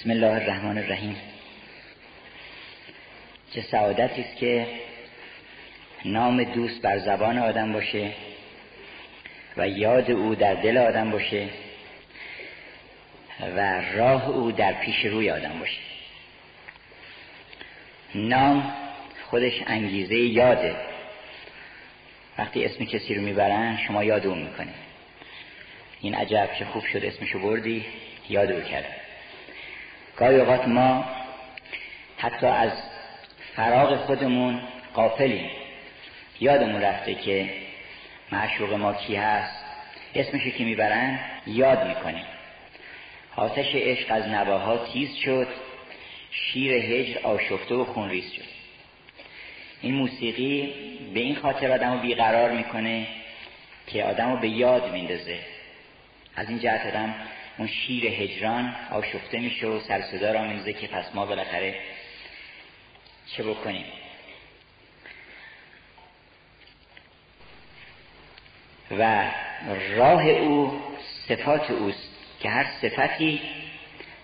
بسم الله الرحمن الرحیم. چه سعادتی است که نام دوست بر زبان آدم باشه و یاد او در دل آدم باشه و راه او در پیش روی آدم باشه. نام خودش انگیزه یاده. وقتی اسم کسی رو می‌برن شما یاد اون می‌کنه این عجب چه خوب شد اسمشو بردی یاد او کرد گاهی اوقات ما حتی از فراغ خودمون قافلیم یادمون رفته که معشوق ما کی هست؟ اسمشو که می‌برن؟ یاد می‌کنیم. آتش عشق از نواها تیز شد شیر هجر آشفته و خونریز شد. این موسیقی به این خاطر آدم رو بیقرار می‌کنه که آدم رو به یاد میندازه. از این جهت آدم اون شیر هجران آشفته میشه و سرصدا را میزه که پس ما بالاخره چه بکنیم؟ و راه او صفات اوست که هر صفتی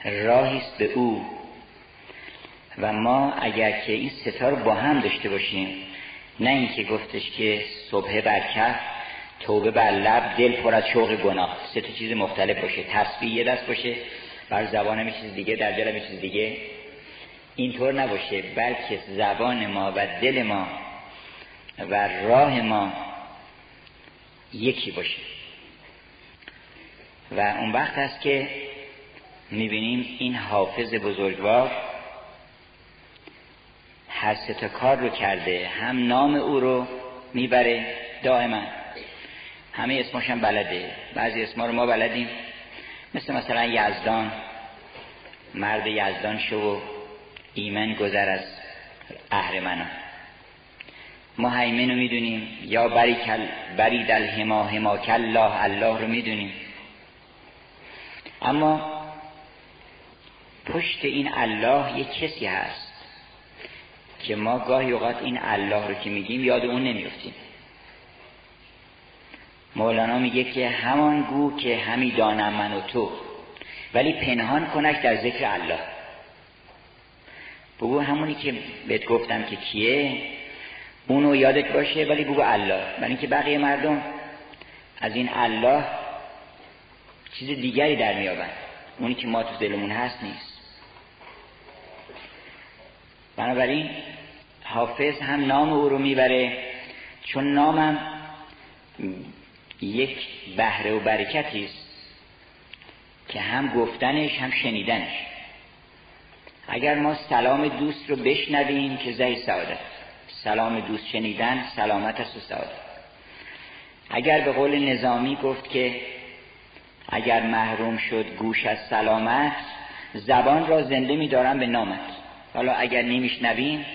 راهی است به او. و ما اگر که این ستا رو با هم داشته باشیم نه اینکه گفتش که صبح بر کف توبه بر لب دل پر از شوق گناه. سه تا چیز مختلف باشه. تسبیح یه دست باشه. بر زبانم چیز دیگه در دلم چیز دیگه. اینطور نباشه. بلکه زبان ما و دل ما و راه ما یکی باشه. و اون وقت است که می‌بینیم این حافظ بزرگوار هر تا کار رو کرده. هم نام او رو می‌بره. دائما. همه اسماش هم بلده. بعضی اسما رو ما بلدیم. مثل مثلا یزدان. مرد یزدان شو و ایمن گذر از اهرمنان ما هیمن رو می‌دونیم. یا بری, کل بری دل هما هما الله الله رو می‌دونیم. اما پشت این الله یک کسی هست که ما گاهی اوقات این الله رو که میگیم یاد اون نمیفتیم مولانا میگه که همان گو که همی دانم من و تو ولی پنهان کنک در ذکر الله. بگو همونی که بهت گفتم که کیه؟ اونو یادت باشه ولی بگو الله. برای اینکه بقیه مردم از این الله چیز دیگری در میابند اونی که ما تو دلمون هست نیست. بنابراین حافظ هم نام او رو می‌بره. چون نامم یک بهره و برکتی است که هم گفتنش هم شنیدنش. اگر ما سلام دوست رو بشنویم که زهی سعادت. سلام دوست شنیدن سلامت است و سعادت. اگر به قول نظامی گفت که اگر محروم شد گوش از سلامت زبان را زنده میدارم به نامت. حالا اگر نمیشنویم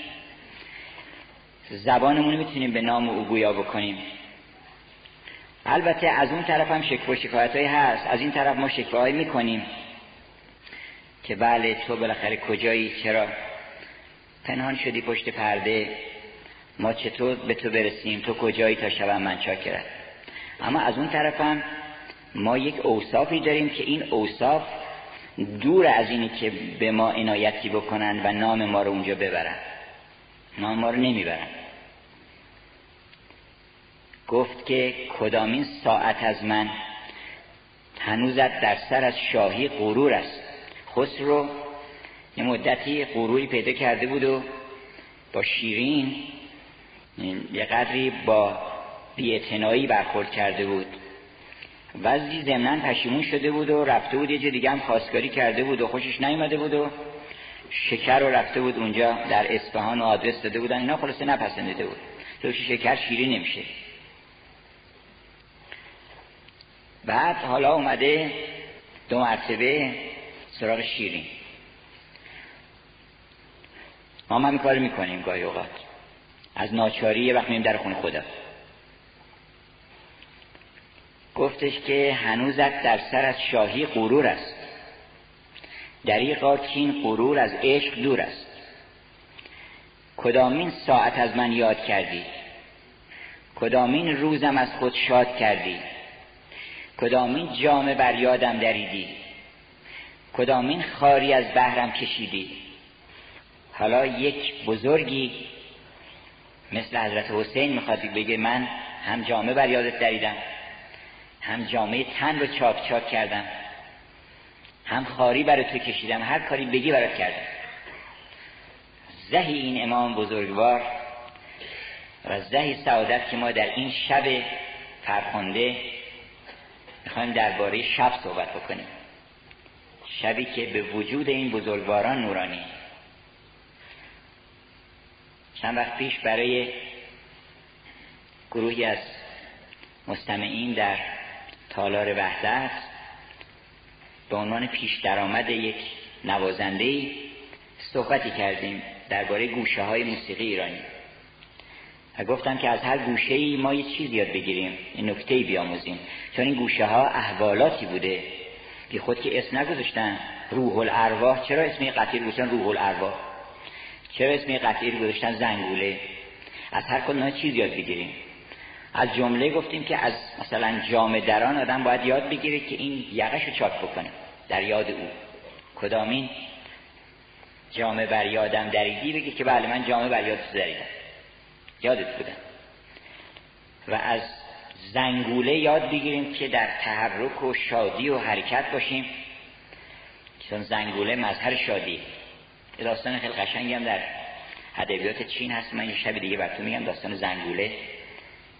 زبانمون می‌تونیم به نام او گویا بکنیم. البته از اون طرف هم شکوه شکایت هست. از این طرف ما شکوه می‌کنیم که بله تو بالاخره کجایی؟ چرا؟ پنهان شدی پشت پرده. ما چطور به تو برسیم؟ تو کجایی تا شبم من چاکرت اما از اون طرف هم ما یک اوصافی داریم که این اوصاف دور از اینی که به ما عنایتی بکنن و نام ما رو اونجا ببرن. نام ما رو نمی‌برن. گفت که کدامین ساعت از من؟ هنوزت در سر از شاهی غرور است. خسرو یه مدتی غروری پیدا کرده بود و با شیرین یه قدری با بیعتنایی برخورد کرده بود. وزی زمنان پشیمون شده بود و رفته بود یه جا دیگه هم خواستگاری کرده بود و خوشش نیومده بود و شکر رو رفته بود اونجا در اصفهان و آدرس داده بودن. اینا خلاصه نپسندیده بود. تو شکر شیرین نمیشه. بعد حالا اومده دو مرتبه سراغ شیرین. ما هم کار می‌کنیم گاهی اوقات. از ناچاری یه وقت در خونه خدا. گفتش که هنوزت در سر از شاهی غرور است. دریقا کین غرور از عشق دور است. کدامین ساعت از من یاد کردی؟ کدامین روزم از خود شاد کردی؟ کدامین جامه بر یادم دریدی؟ کدامین خاری از بهرم کشیدی؟ حالا یک بزرگی مثل حضرت حسین می‌خواد بگه من هم جامعه بر یادت دریدم هم جامعه تن رو چاک چاک کردم هم خاری برای تو کشیدم هر کاری بگی برات کردم. زهی این امام بزرگوار و زهی سعادت که ما در این شب فرخنده می‌خوایم درباره شب صحبت بکنیم. شبی که به وجود این بزرگواران نورانی. چند وقت پیش برای گروهی از مستمعین در تالار وحدت به عنوان پیش درآمد یک نوازنده صحبتی کردیم درباره گوشه های موسیقی ایرانی. و گفتم که از هر گوشه ای ما یه چیز یاد بگیریم این نکته بیاموزیم. چون این گوشه ها احوالاتی بوده که خود که اسم نگذاشتن روح الارواح چرا اسمی قطعی گذاشتن روح الارواح چرا اسمی قطعی گذاشتن زنگوله؟ از هر کدوم چیز یاد بگیریم. از جمله گفتیم که از مثلا جام دران آدم باید یاد بگیره که این یقش رو چاک بکنه. در یاد او. کدامین جامعه بر یادم دریدی بگی که بله من جامعه بر یادت دریدم یادت بودم و از زنگوله یاد بگیریم که در تحرک و شادی و حرکت باشیم. چون زنگوله مظهر شادی. داستان خیلی قشنگی هم در ادبیات چین هست. من یه شب دیگه براتون میگم داستان زنگوله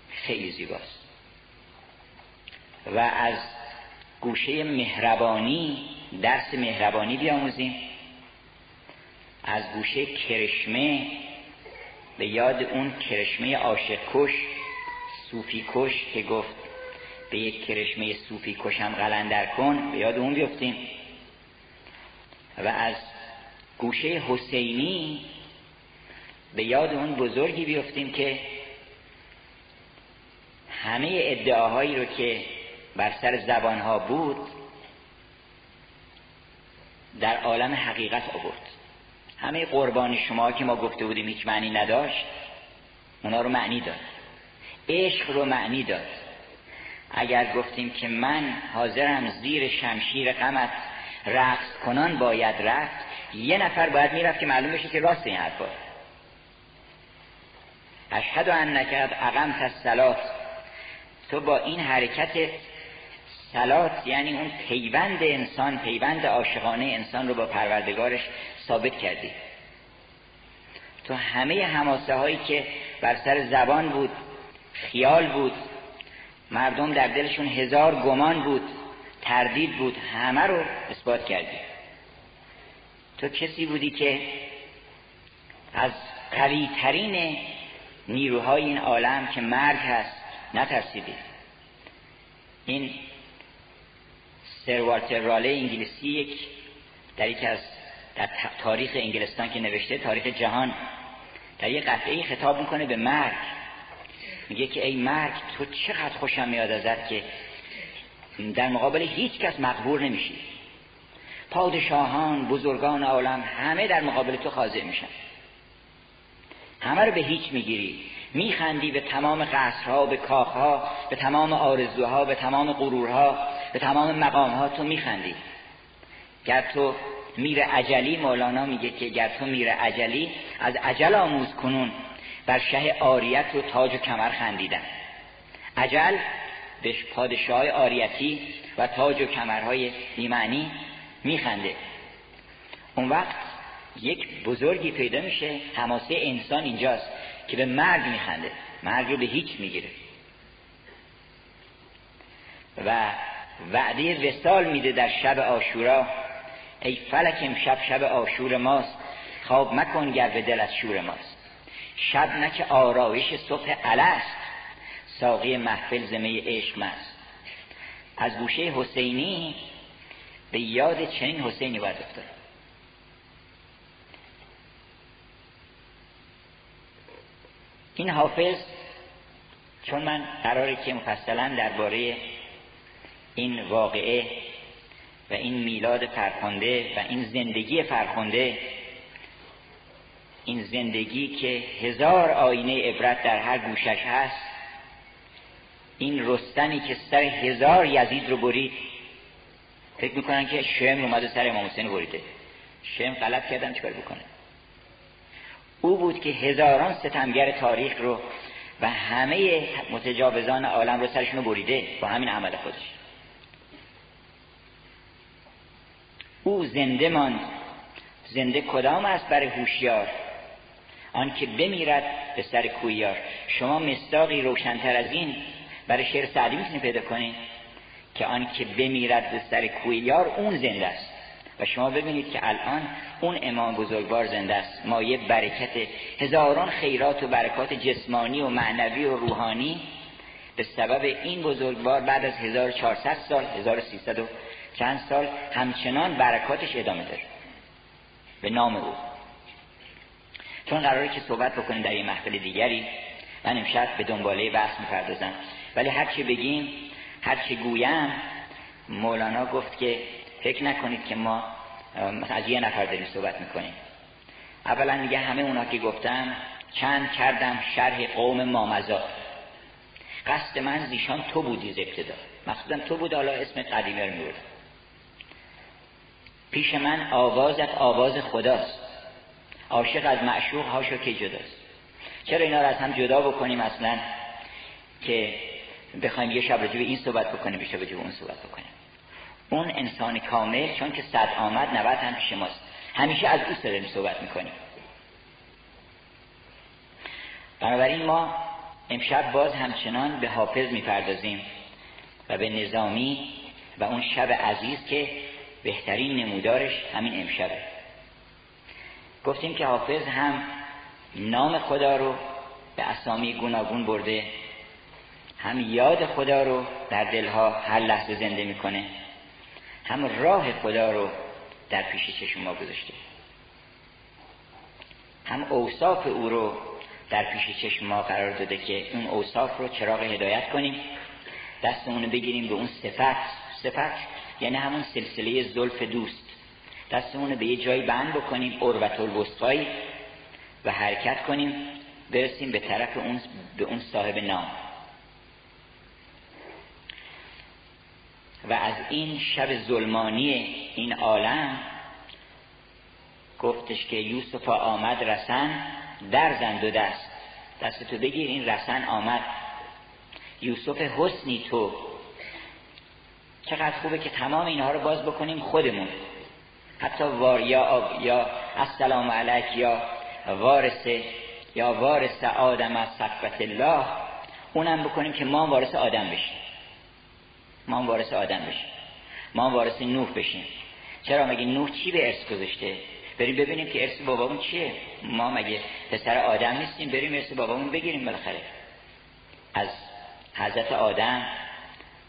خیلی زیباست. و از گوشه مهربانی درس مهربانی بیاموزیم. از گوشه کرشمه به یاد اون کرشمه عاشق کش صوفی کش که گفت به یک کرشمه صوفی کشم قلندر کن به یاد اون بیفتیم. و از گوشه حسینی به یاد اون بزرگی بیفتیم که همه ادعاهایی رو که بر سر زبانها بود در عالم حقیقت آورد. همه قربان شما که ما گفته بودیم هیچ معنی نداشت اونا رو معنی داد. عشق رو معنی داد. اگر گفتیم که من حاضرم زیر شمشیر غمت رقص کنان باید رفت یه نفر باید می‌رفت که معلوم بشه که راست این حرفا. اشهد انک اقمت الصلات. تو با این حرکت سلات یعنی اون پیوند انسان پیوند عاشقانه انسان رو با پروردگارش ثابت کردی. تو همه هماسه هایی که بر سر زبان بود خیال بود مردم در دلشون هزار گمان بود تردید بود همه رو اثبات کردی. تو کسی بودی که از قوی ترین نیروهای این عالم که مرگ هست نترسیدی. این سر والتر راله انگلیسی یک در یک از در تاریخ انگلستان که نوشته تاریخ جهان. در یک قطعه خطاب می‌کنه به مرگ. میگه که ای مرگ تو چقدر خوشم میاد ازت که در مقابل هیچ کس مقبور نمیشی. پادشاهان بزرگان عالم همه در مقابل تو خاضع میشن. همه رو به هیچ می‌گیری. میخندی به تمام قصرها به کاخها به تمام آرزوها به تمام غرورها به تمام مقامها تو میخندی. گر تو میر عجلی مولانا میگه که گر تو میر عجلی از عجل آموز کنون. بر شه آریت و تاج و کمر خندیدن. عجل به پادشاه آریتی و تاج و کمرهای نیمعنی میخنده. اون وقت یک بزرگی پیدا میشه حماسه انسان اینجاست که به مرگ میخنده. مرگ رو به هیچ می‌گیره. و وعده وسال میده در شب آشورا ای فلک امشب شب آشور ماست خواب مکن گر به دل از شور ماست. شب نه که آرایش صبح الست ساقی محفل زمه عشق مست. از گوشه حسینی به یاد چنین حسینی باید افتاد. این حافظ چون من قراره که مفصلا درباره این واقعه و این میلاد فرخنده و این زندگی فرخنده این زندگی که هزار آینه عبرت در هر گوشش هست این رستنی که سر هزار یزید رو برید. فکر می‌کنن که شم اومده سر امام حسین بریده. شم غلط کردن چیکار بکنه؟ او بود که هزاران ستمگر تاریخ رو و همه متجاوزان عالم رو سرشون بریده با همین عمل خودش. او زنده ماند. زنده کدام است برای هوشیار؟ آن که بمیرد به سر کویار شما مصداقی روشنتر از این برای شعر سعدی می‌تونید پیدا کنید که آن که بمیرد به سر کویار اون زنده است. و شما ببینید که الان اون امام بزرگوار زنده است. مایه برکت هزاران خیرات و برکات جسمانی و معنوی و روحانی. به سبب این بزرگوار بعد از 1400 سال 1300 و چند سال همچنان برکاتش ادامه داره. به نام او. چون قراره که صحبت بکنیم در این محفل دیگری من امشب به دنباله بحث می‌پردازم. ولی هرچی بگیم هرچی گویم مولانا گفت که فکر نکنید که ما از یه نفر داریم صحبت می‌کنیم. اولا میگه همه اونا که گفتم چند کردم شرح قوم مامزا قصد من زیشان تو بودی ابتدا. مقصودم تو بود حالا اسم قدیمه رو پیش من آوازت آواز خداست. عاشق از معشوق هاشو که جداست. چرا اینا رو از هم جدا بکنیم اصلا؟ که بخوایم یه شب رجوع این صحبت بکنیم یه شب اون صحبت بکنیم. اون انسان کامل چون که صد آمد نوت هم پیش ماست. همیشه از او داریم صحبت می‌کنیم. بنابراین ما امشب باز همچنان به حافظ می‌پردازیم و به نظامی و اون شب عزیز که بهترین نمودارش همین امشبه. گفتیم که حافظ هم نام خدا رو به اسامی گوناگون برده هم یاد خدا رو در دلها هر لحظه زنده می‌کنه هم راه خدا رو در پیش چشم ما گذاشته. هم اوصاف او رو در پیش چشم ما قرار داده که اون اوصاف رو چراغ هدایت کنیم دستمون رو بگیریم به اون صفت صفت یعنی همون سلسله زلف دوست. دستمون به یه جایی بند بکنیم اروت الوسطایی و حرکت کنیم برسیم به طرف اون به اون صاحب نام. و از این شب ظلمانی این عالم گفتش که یوسف آمد رسن در زند و دست. دست تو بگیر این رسن آمد. یوسف حسنی تو. چقدر خوبه که تمام اینها رو باز بکنیم خودمون. حتی وار یا, یا السلام علیک یا وارث یا وارث آدم از صفت الله اونم بکنیم که ما وارث آدم بشیم. ما وارث آدم بشیم. ما وارث نوح بشیم. چرا مگه نوح چی به ارث گذاشته؟ بریم ببینیم که ارث بابامون چیه. ما مگه پسر آدم نیستیم بریم ارث بابامون بگیریم بالاخره. از حضرت آدم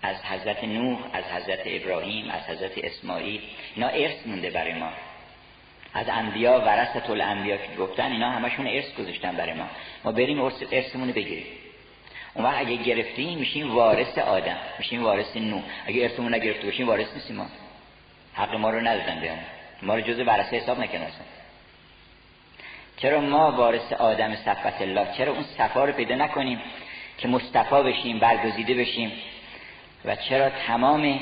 از حضرت نوح از حضرت ابراهیم از حضرت اسماعیل. اینا ارث مونده برای ما. از انبیا ورثت الانبیا که گفتن اینا همشون ارث گذاشتن برای ما. ما بریم ارثمون بگیریم. اون وقت اگه گرفتیم میشیم وارث آدم میشیم وارث نو اگه ارثمون نگرفته باشیم وارث نیستیم ما. حق ما رو ندادن بهمون ما رو جز ورثه حساب نکنن چرا ما وارث آدم صفت الله؟ چرا اون صفا رو پیدا نکنیم که مصطفا بشیم برگزیده بشیم؟ و چرا تمام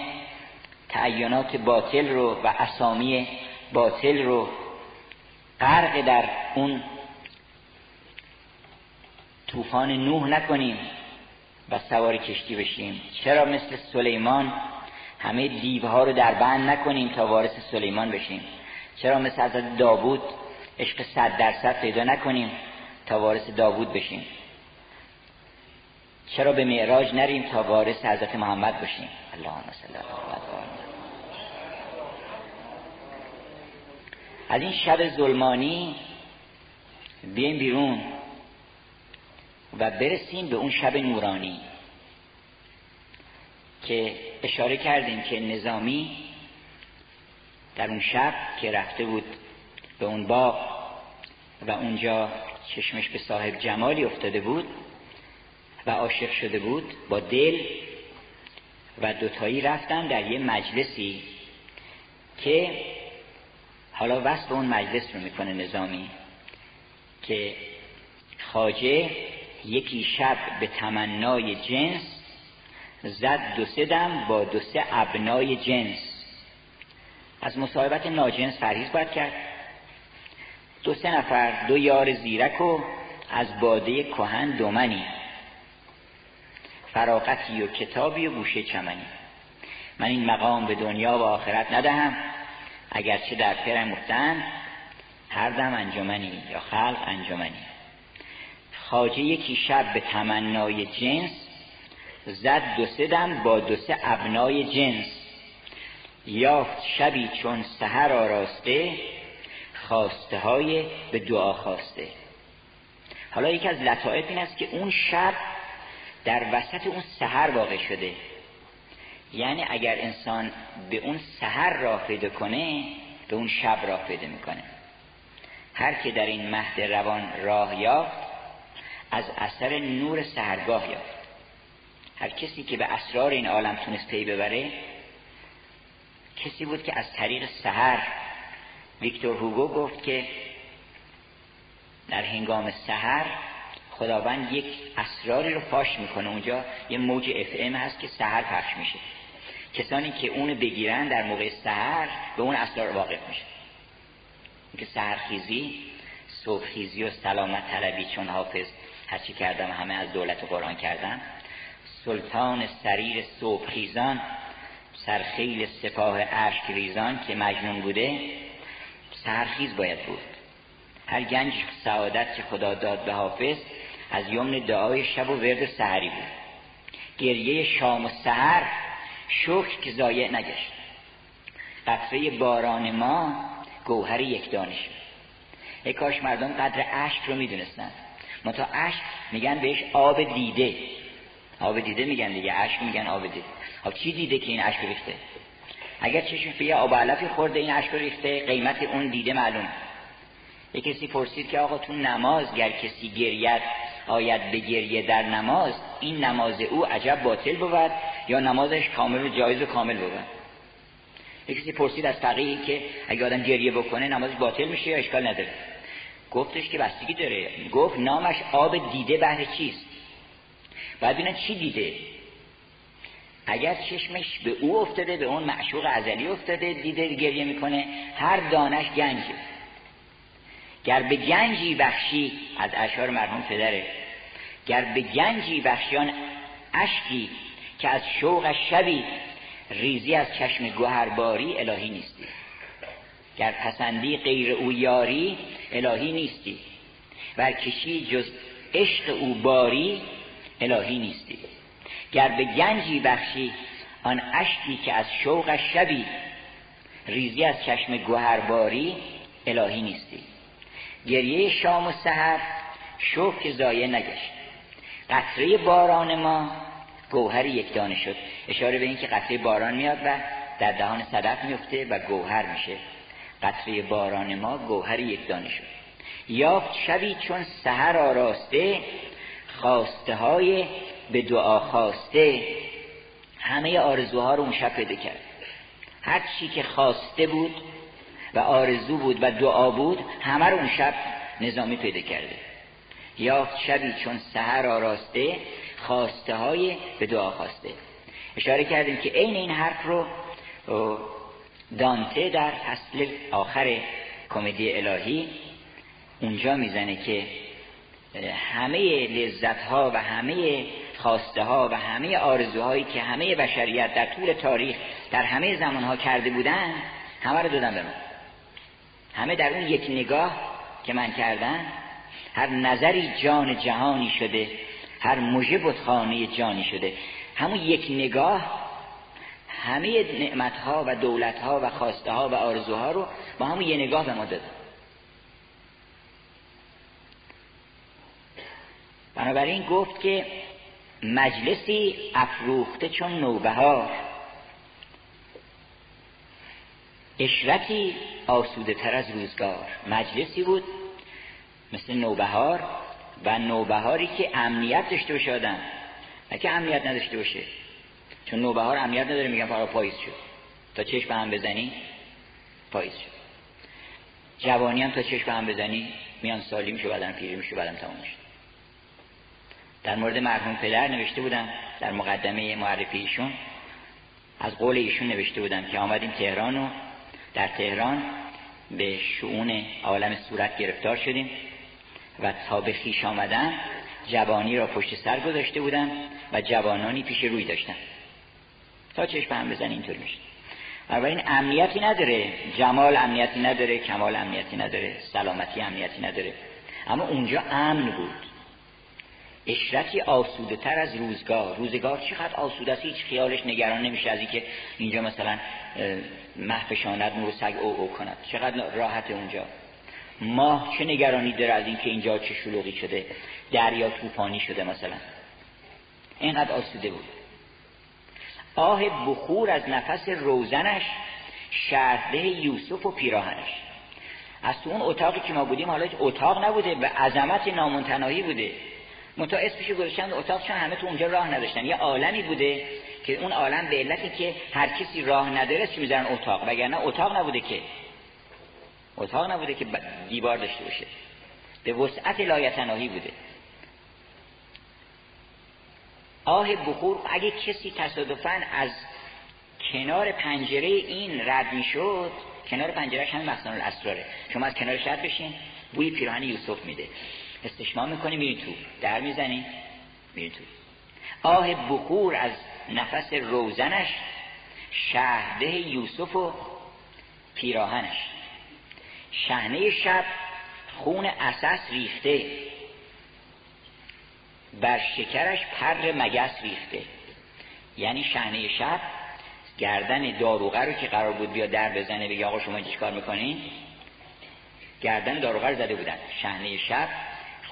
تعینات باطل رو و اسامی باطل رو غرق در اون طوفان نوح نکنیم و سوار کشتی بشیم؟ چرا مثل سلیمان همه دیوها رو در بند نکنیم تا وارث سلیمان بشیم؟ چرا مثل حضرت داوود عشق صد درصد پیدا نکنیم تا وارث داوود بشیم؟ چرا به معراج نریم تا وارث حضرت محمد بشیم؟ اللهم صل از این شب ظلمانی بیایم بیرون و برسیم به اون شب نورانی که اشاره کردیم که نظامی در اون شب که رفته بود به اون باغ و اونجا چشمش به صاحب جمالی افتاده بود و عاشق شده بود با دل و دوتایی رفتن در یه مجلسی که حالا وصف اون مجلس رو می‌کنه نظامی که خاجه یکی شب به تمنای جنس زد دو سه دم با دو سه ابنای جنس. از مصاحبت ناجنس پرهیز باید کرد. دو سه نفر دو یار زیرک و از باده کهن دومنی. فراغتی و کتابی و گوشه چمنی. من این مقام به دنیا و آخرت ندهم. اگرچه در پرم مفتن هر دم انجمنی یا خلق انجمنی. خاجه یکی شب به تمنای جنس زد دو سه دم با دو سه ابنای جنس. یافت شبی چون سهر آراسته خواسته های به دعا خواسته. حالا یکی از لطائف این است که اون شب در وسط اون سهر واقع شده. یعنی اگر انسان به اون سهر راه پیدا کنه به اون شب راه پیدا می‌کنه. هر که در این مهد روان راه یافت از اثر نور سهرگاه یافت. هر کسی که به اسرار این عالم تونست پی ببره کسی بود که از طریق سهر ویکتور هوگو گفت که در هنگام سهر خداوند یک اسراری رو پاش می‌کنه. اونجا یه موج اف ام هست که سهر پخش میشه. کسانی که اونو بگیرن در موقع سهر به اون اسرار واقف میشه. که سهرخیزی صبحخیزی و سلامت طلبی چون حافظ هرچی کردم همه از دولت قرآن کردن. سلطان سریر صبحخیزان سرخیل سپاه عشق ریزان که مجنون بوده سهرخیز باید بود. هر گنج سعادت که خدا داد به حافظ از یمن دعای شب و ورد سحری بود. گریه شام و سحر شکر که ضایع نگشت. قطره باران ما گوهر یک دانش. ای کاش مردم قدر عشق رو می‌دونستن. تا عشق میگن بهش آب دیده. آب دیده میگن دیگه عشق میگن آب دیده. خب چی دیده که این عشق ریخته؟ اگر چشم به آب علفی خورده این عشق ریخته قیمت اون دیده معلوم یه کسی پرسید که آقا تو نماز گر کسی گریت آید به گریه در نماز این نماز او عجب باطل بود یا نمازش کامل و جایز و کامل بود؟ یه کسی پرسید از فقیهی که اگه آدم گریه بکنه نمازش باطل میشه یا اشکال نداره؟ گفتش که بستگی داره. گفت نامش آب دیده بهر چیست؟ بعد ببینن چی دیده. اگر چشمش به او افتاده به اون معشوق ازلی افتاده دیده گریه می‌کنه هر دانش گنجه. گر به گنجی بخشی از اشعار مرحوم پدره. گر به گنجی بخشیان اشکی که از شوق شبی ریزی از چشم گوهرباری الهی نیستی. گر پسندی غیر او یاری الهی نیستی. ور کشی جز عشق او باری الهی نیستی. گر به گنجی بخشی آن اشکی که از شوق شبی ریزی از چشم گوهرباری الهی نیستی. گریه شام و سحر شوق زایه نگشت. قطره باران ما گوهر یک دانه شد. اشاره به این که قطره باران میاد و در دهان صدف میفته و گوهر میشه. قطره باران ما گوهر یک دانه شد. یافت شبی چون سحر آراسته خواسته های به دعا خواسته. همه آرزوها رو اون شب پیدا کرد. هر چی که خواسته بود و آرزو بود و دعا بود همه رو اون شب نظامی پیدا کرده. یافت شبی چون سهر آراسته خواسته های به دعا خواسته. اشاره کردیم که عین این حرف رو دانته در فصل آخر کمدی الهی اونجا می‌زنه که همه لذت ها و همه خواسته ها و همه آرزوهایی که همه بشریت در طول تاریخ در همه زمان ها کرده بودن همه رو دادن به من همه در اون یک نگاه که من کردم هر نظری جان جهانی شده هر مژه بتخانه جانی شده. همون یک نگاه همه نعمت ها و دولت ها و خواسته ها و آرزوها رو با همون یه نگاه به ما داد بنابراین گفت که مجلسی افروخته چون نوبهار. اشرتی آسوده تر از روزگار. مجلسی بود مثل نوبهار و نوبهاری که امنیت داشته باشه آدم. نه که امنیت نداشته باشه. چون نوبهار امنیت نداره میگن فرا پاییز شد. تا چشم هم بزنی پاییز شد. جوانی هم تا چشم هم بزنی میان سالی میشه بعدم پیری میشه بعدم تمام میشه در مورد مرحوم پدر نوشته بودم در مقدمه معرفی ایشون از قول ایشون نوشته بودم که آمدیم تهران و در تهران به شعون عالم صورت گرفتار شدیم و تا به خیش آمدن جوانی را پشت سر گذاشته بودن و جوانانی پیش روی داشتن تا چشم هم بزن اینطور میشه. این امنیتی نداره. جمال امنیتی نداره کمال امنیتی نداره سلامتی امنیتی نداره. اما اونجا امن بود. اشرتی آسوده تر از روزگار. روزگار چقدر آسوده است؟ هیچ خیالش نگران نمیشه از اینکه اینجا مثلا محفشاند نور سگ او او کند. چقدر راحت اونجا. ماه چه نگرانی داره از اینکه اینجا چه شلوغی شده؟ دریا طوفانی شده مثلا. اینقدر آسوده بود. آه بخور از نفس روزنش شرده یوسف و پیراهنش. از تو اون اتاقی که ما بودیم حالا اتاق نبوده به عظمت نامنتناهی بوده. منتها اسمشو گذاشتن اتاقشان همه تو اونجا راه نداشتن. یه عالمی بوده که اون عالم به علتی که هر کسی راه نداره چی می‌ذارن اتاق. وگرنه اتاق نبوده که اتاق نبوده که دیوار داشته باشه. به وسعت لایتناهی بوده. آه بخور اگه کسی تصادفا از کنار پنجره این رد می‌شد کنار پنجرهش همین مخزن الاسراره. شما از کنارش رد بشین. بوی پیراهن یوسف میده. استشمام می‌کنی میری تو در می‌زنی میری تو. آه بخور از نفس روزنش شهده یوسف و پیراهنش. شهنه شب خون اساس ریخته. بر شکرش پر مگس ریخته. یعنی شهنه شب گردن داروغه رو که قرار بود بیا در بزنه بگه آقا شما چیکار می‌کنین گردن داروغه رو زده بودن. شهنه شب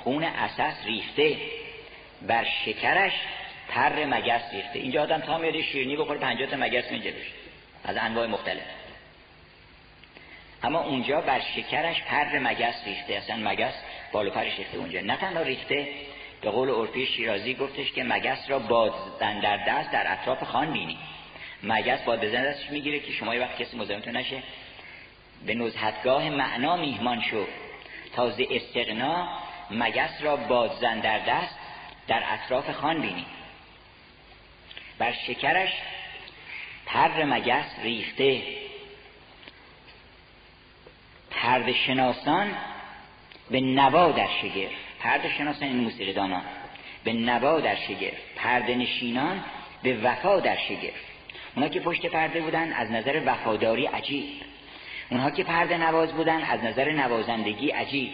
خون اساس ریخته. بر شکرش پر مگس ریخته. اینجا آدم تا میاد شیرینی بخوره پنجاه تا مگس جلوش. از انواع مختلف. اما اونجا بر شکرش پر مگس ریخته. اصلا مگس بالو پرش ریخته اونجا. نه تنها ریخته به قول عرفی شیرازی گفتش که مگس را بادزن در دست در اطراف خان بینی مگس باد بزن دستش می‌گیره که شما یه وقت کسی مزاحمتون نشه. به نزهتگاه معنا میهمان شو. تازه استقنا مگس را بادزن در دست در اطراف خان بینی. بر شکرش پر مگس ریخته. پرد شناسان به نوا در شگرف. پرد شناسان این موسیقی دانان به نوا در شگرف. پرده نشینان به وفا در شگرف. اونا که پشت پرده بودن از نظر وفاداری عجیب. اونها که پرده نواز بودن از نظر نوازندگی عجیب.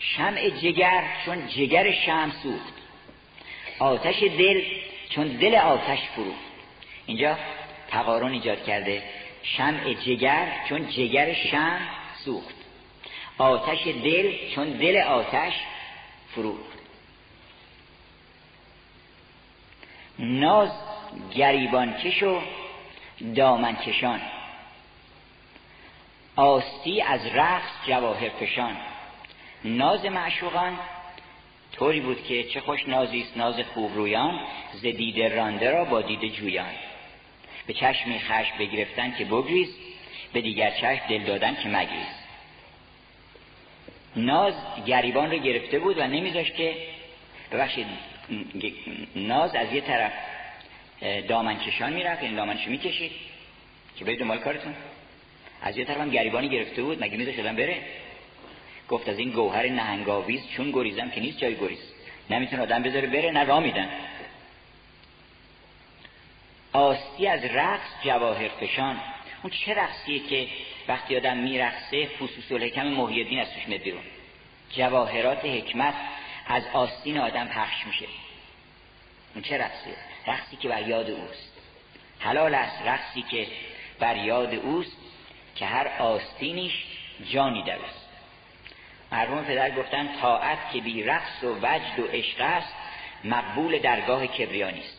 شمع جگر چون جگر شم سوخت. آتش دل چون دل آتش فروخت اینجا تقارن ایجاد کرده. شمع جگر چون جگر شم سوخت. آتش دل چون دل آتش فروخت ناز گریبان کش و دامن کشان. آستی از رقص جواهر فشان. ناز معشوقان. طوری بود که چه خوش نازی است ناز خوب رویان ز دیده رانده را با دیده جویان. به چشمی خشم بگرفتن که بگریز به دیگر چشم دل دادن که مگریز. ناز گریبان رو گرفته بود و نمیذاشت که ببخشید ناز از یه طرف دامنکشان می‌رفت این دامنش می‌کشید که برید دنبال کارتون. از یه طرف هم گریبانی گرفته بود مگه میذاشت بره؟ گفت از این گوهر نهنگاویز چون گریزم که نیست جای گریز. نمی‌تونه آدم بذاره بره نه راه میدن. آستی از رقص جواهر فشان. اون چه رقصیه که وقتی آدم میرقصه فسوس الحکم محی الدین از توش بیرون. جواهرات حکمت از آستین آدم پخش میشه. اون چه رقصیه؟ رقصی که بر یاد اوست. حلال است رقصی که بر یاد اوست که هر آستینیش جانی دوست مرحوم پدر گفتن طاعت که بی رقص و وجد و عشق است مقبول درگاه کبریانی است.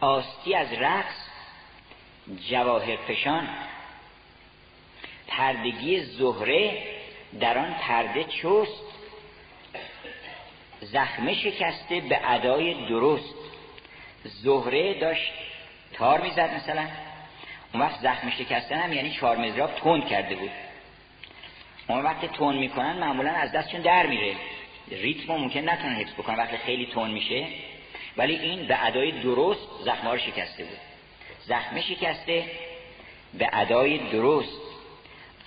آستی از رقص جواهر فشان. پردگی زهره در آن پرده چست. زخمه شکسته به ادای درست. زهره داشت تار می‌زد مثلا. اون وقت زخم شکستن هم یعنی چهار مزراب تند کرده بود. اون وقت تون می‌کنن معمولا از دستشون در میره. ریتم ممکن نتونن حفظ بکنن وقتی خیلی تون میشه. ولی این به ادای درست زخمه رو شکسته بود. زخمه شکسته به ادای درست.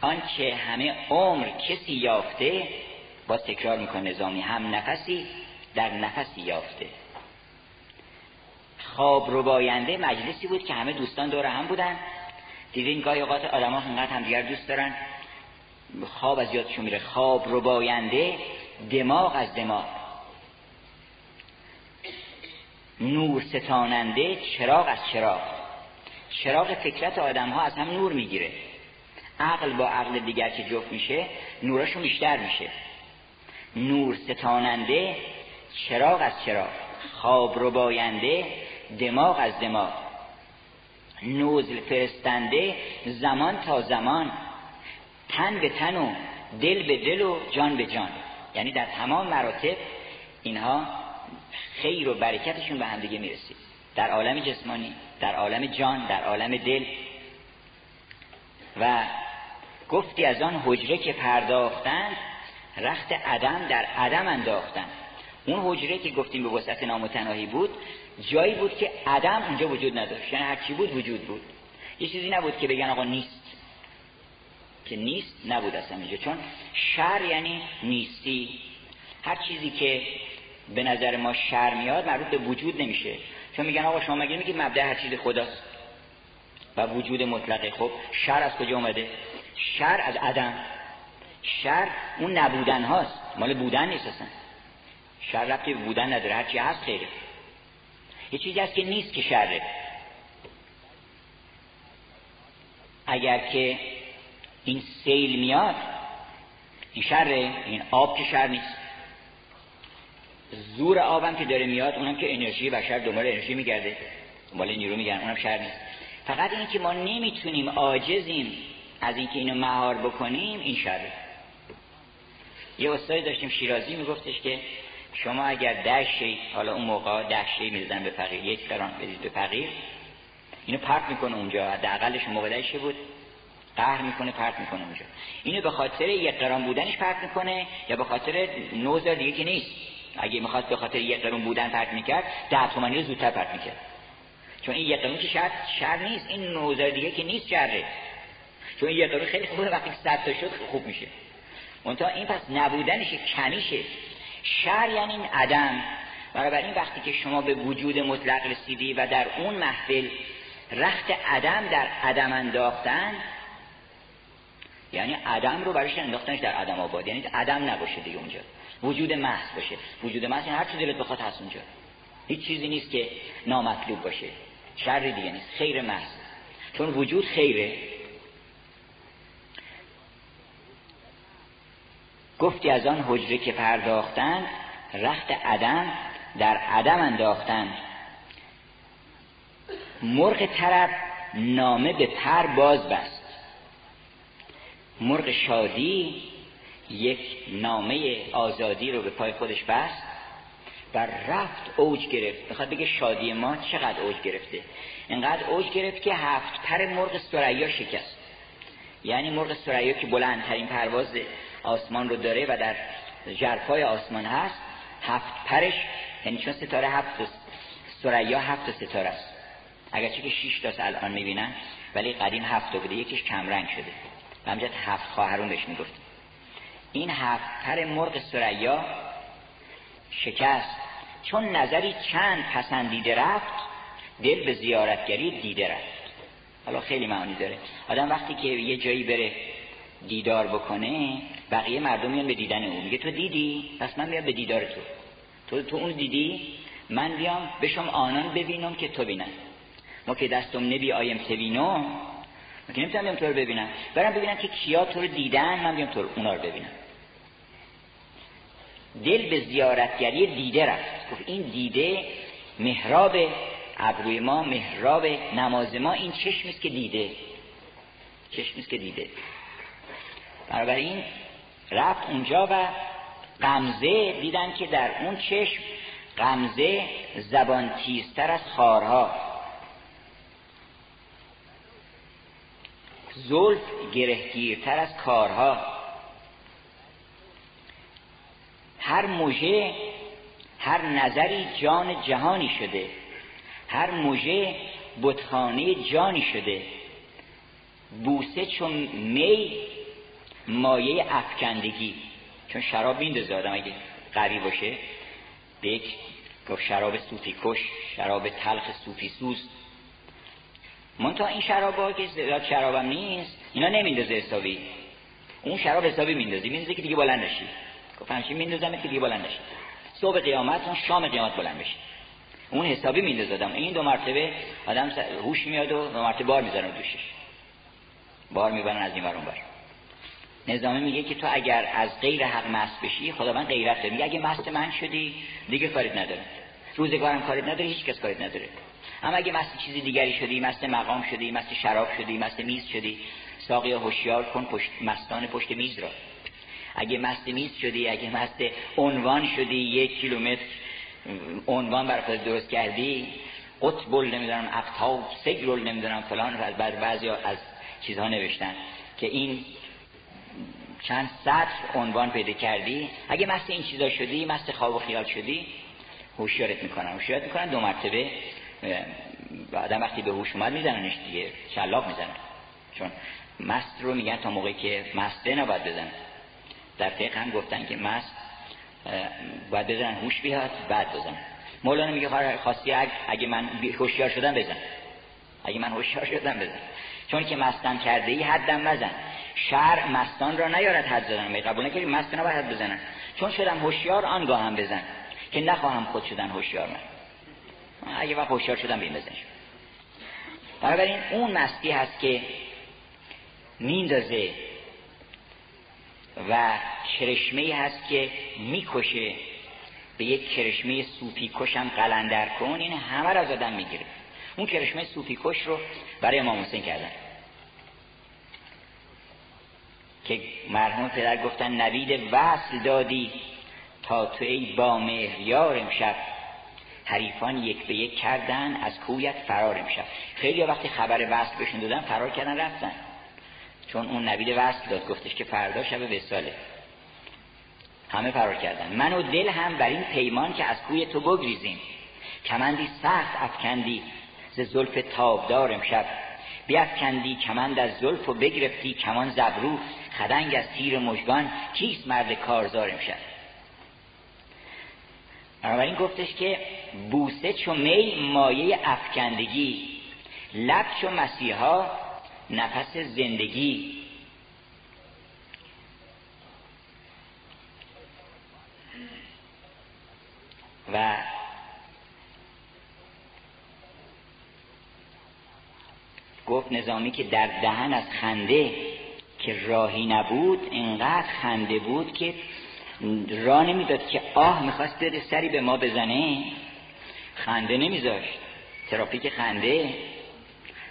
آنچه همه عمر کسی یافته با تکرار می‌کنه نظامی هم نفسی در نفسی یافته. خواب رو باینده مجلسی بود که همه دوستان دور هم بودن. دیدین گاهی اوقات آدم ها هم همدیگر دوست دارن. خواب از یادشون میره. خواب رو باینده دماغ از دماغ. نور ستاننده چراغ از چراغ. چراغ فکرت آدم ها از هم نور می‌گیره. عقل با عقل دیگر که جفت میشه نورشون بیشتر میشه. نور ستاننده چراغ از چراغ. خواب رو باینده دماغ از دماغ. نوزل فرستنده زمان تا زمان. تن به تن و دل به دل و جان به جان. یعنی در تمام مراتب اینها خیر و برکتشون به همدیگه می‌رسید در عالم جسمانی در عالم جان در عالم دل. و گفتی از آن حجره که پرداختند رخت عدم در عدم انداختند. اون حجره که گفتیم به وسعت نامتناهی بود جایی بود که عدم اونجا وجود نداشت. یعنی هرچی بود وجود بود. یه چیزی نبود که بگن آقا نیست. که نیست نبود اصلا اینجا. چون شر یعنی نیستی. هر چیزی که به نظر ما شر میاد مربوط به وجود نمیشه. چون میگن آقا شما مگه میگید مبدع هر چیز خداست؟ و وجود مطلقه. خب شر از کجا اومده؟ شر از عدم. شر اون نبودن هاست. مال بودن نیست اصلا. شر ربطی بودن نداره. هرچی هست خیره. یه چیزی هست که نیست که شره. اگر که این سیل میاد این شره این آب که شر نیست. زور آبم که داره میاد اونم که انرژی بشر دنبال انرژی میگرده. دنبال نیرو میگن اونم شر نیست. فقط این که ما نمی‌تونیم عاجزیم از اینکه اینو مهار بکنیم این شره یه استادی داشتیم شیرازی میگفتش که شما اگر ده حالا اون موقع ده شی می‌زدن به فقیر یک قران بدید به فقیر. اینو پرت می‌کنه اونجا حداقلش موقع بود. قهر می‌کنه پرت می‌کنه اونجا. اینو به خاطر یک قران بودنش پرت می‌کنه یا به خاطر نوزار دیگه که نیست. اگه می‌خواد به خاطر یک قرون بودن پرت می‌کرد ده تومانی رو زودتر پرت می‌کرد. چون این یک قرون که شر, شر نیست. این نوزار دیگه که نیست شره. چون یک قرون خیلی خوبه وقتی صد تا شد خوب میشه. منتها این پس نبودنش کمیشه شر یعنی این عدم. این وقتی که شما به وجود مطلق رسیدی و در اون محفل رخت عدم در عدم انداختن یعنی عدم رو برایش انداختنش در عدم آباد؟ یعنی عدم نباشه دیگه اونجا. وجود محض باشه. وجود محض یعنی هر چیزی دلت بخواد هست اونجا. هیچ چیزی نیست که نامطلوب باشه. شر دیگه نیست. خیر محض. چون وجود خیره. گفتی از آن حجره که پرداختند رخت عدم در عدم انداختند مرغ طرب نامه به پر باز بست. مرغ شادی یک نامه آزادی رو به پای خودش بست و رفت اوج گرفت. می‌خواد بگه شادی ما چقدر اوج گرفته؟ اینقدر اوج گرفت که هفت پر مرغ سریا شکست. یعنی مرغ سریا که بلندترین پرواز آسمان رو داره و در جرفای آسمان هست هفت پرش یعنی چون ستاره هفت سریا هفت ستاره است. اگرچه که شیش تاست الان می‌بینن ولی قدیم هفت بوده. یکیش کمرنگ شده. و همجد هفت خواهرون بهش می‌گفت. این هفت پر مرغ سریا شکست. چون نظری چند پسندیده رفت دل به زیارتگری دیده رفت. حالا خیلی معانی داره. آدم وقتی که یه جایی بره دیدار بکنه بقیه مردم میان به دیدن اون میگه تو دیدی؟ پس من میام به دیدار تو. تو تو اون دیدی؟ من بیام بشم آنان ببینم که تو بینن. ما که دستم نبی آیم تبینم که نمی‌تونم بیام تو رو ببینم؟ برم ببینم که کیا تو رو دیدن من بیام تو رو اونا رو ببینم. دل به زیارتگری دیده رفت. گفت این دیده محراب ابروی ما محراب نماز ما این چشمی که دیده. چشمی که دیده. بنابراین رفت اونجا و قمزه دیدن که در اون چشم قمزه زبان تیزتر از خارها. زلف گرهگیرتر از کارها. هر موژه هر نظری جان جهانی شده. هر موژه بتخانه جانی شده. بوسه چون می مایه افکندگی. چون شراب میندازه آدم اگه قوی باشه. به یک شراب صوفی کش شراب تلخ صوفی سوز. تا این شراب ها که زیاد شرابم نیست اینا نمیندازه حسابی. اون شراب حسابی میندازی میندازه که دیگه بلند نشی. گفت همچین میندازم که دیگه بلند نشی. صبح قیامت اون شام قیامت بلند بشی اون حسابی میندازدم. این دو مرتبه آدم هوش میاد و دو مرتبه بار می‌زنه دوشش. بار می‌برن از این ورون بر نظامی میگه که تو اگر از غیر حق مست بشی خداوند غیرت داره. میگه اگه مست من شدی دیگه کاریت نداره. روزگارم کاریت نداره هیچ کس کاریت نداره. اما اگه مست چیزی دیگری شدی مست مقام شدی مست شراب شدی مست میز شدی ساقی هوشیار کن پشت مستان پشت میز را. اگه مست میز شدی اگه مست عنوان شدی یک کیلومتر عنوان برای خود درست کردی قطبل نمی‌دونم افتاب سگرل نمی‌دونم فلان از بعضی از چیزها نوشتن که این چند سطر عنوان پیدا کردی. اگه مست این چیزا شدی مست خواب و خیال شدی هوشیارت می‌کنن. هوشیارت می‌کنن دو مرتبه. آدم وقتی به هوش اومد میزننش دیگه شلاق می‌زنن چون مست رو میگن تا موقعی که مسته نباید بزنن در فقه هم گفتن که مست باید بزنن هوش بیاد بعد بزنن. مولانا میگه خواستی اگه من هوشیار شدم بزن. اگه من هوشیار شدم بزن. چون که مستم کرده ای حدم مزن شرع مستان را نیارد حد زدن. می قبول نکردی مست نباید حد بزنن. چون شدم هوشیار آنگاه هم بزن. که نخواهم خود شدن هوشیار من. اگه وقت هوشیار شدم بیم بزن بنابراین اون مستی هست که میندازه و کرشمه هست که می‌کشه به یک کرشمه صوفی کشم قلندر کن این همه را از آدم می‌گیره. اون کرشمه صوفی کش رو برای امام حسین کردن. که مرحوم پدر گفتن نوید وصل دادی تا تو ای با مهریار امشب. حریفان یک به یک کردن از کویت فرار امشب. خیلی وقتی خبر وصل بهشون دادن فرار کردن رفتن. چون اون نوید وصل داد گفتش که فردا شب وساله همه فرار کردن. من و دل هم بر این پیمان که از کوی تو بگریزیم. کمندی سخت افکندی ز زلف تابدار امشب. بیافکندی کمند از زلف و بگرفتی کمان زبرو. خدنگ از تیر مژگان. کیست مرد کارزار امشب؟ بنابراین گفتش که بوسه چو می مایه افکندگی لب چو مسیحا نفس زندگی. و گفت نظامی که در دهن از خنده که راهی نبود اینقدر خنده بود که راه نمی‌داد که آه می‌خواست بده سری به ما بزنه. خنده نمیذاشت. ترافیک خنده.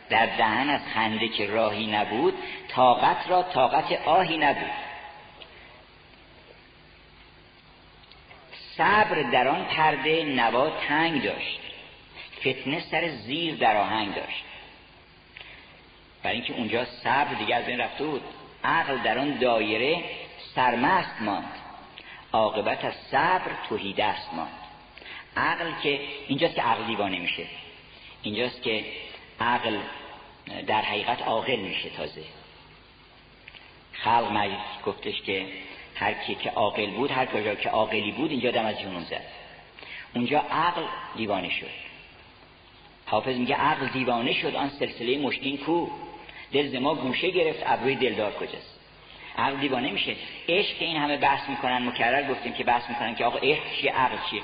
در دهن از خنده که راهی نبود طاقت را طاقت آهی نبود. صبر در آن پرده نوا تنگ داشت. فتنه سر زیر در آهنگ داشت. برای اینکه اونجا صبر دیگه از این رفته بود عقل در آن دایره سرمست ماند. عاقبت از صبر توهی دست ماند عقل که اینجاست که عقل دیوانه میشه. اینجاست که عقل در حقیقت عاقل میشه تازه. خلق مجید گفتش که هر کی که عاقل بود هر کجا که عاقلی بود اینجا دم از جنون زد. اونجا عقل دیوانه شد. حافظ میگه عقل دیوانه شد آن سلسله مشکین کو. دل ما گوشه گرفت ابروی دلدار کجاست؟ عقل دیوانه میشه. عشق که این همه بحث می‌کنن مکرر گفتیم که بحث می‌کنن که آقا عشق چیه عقل چیه؟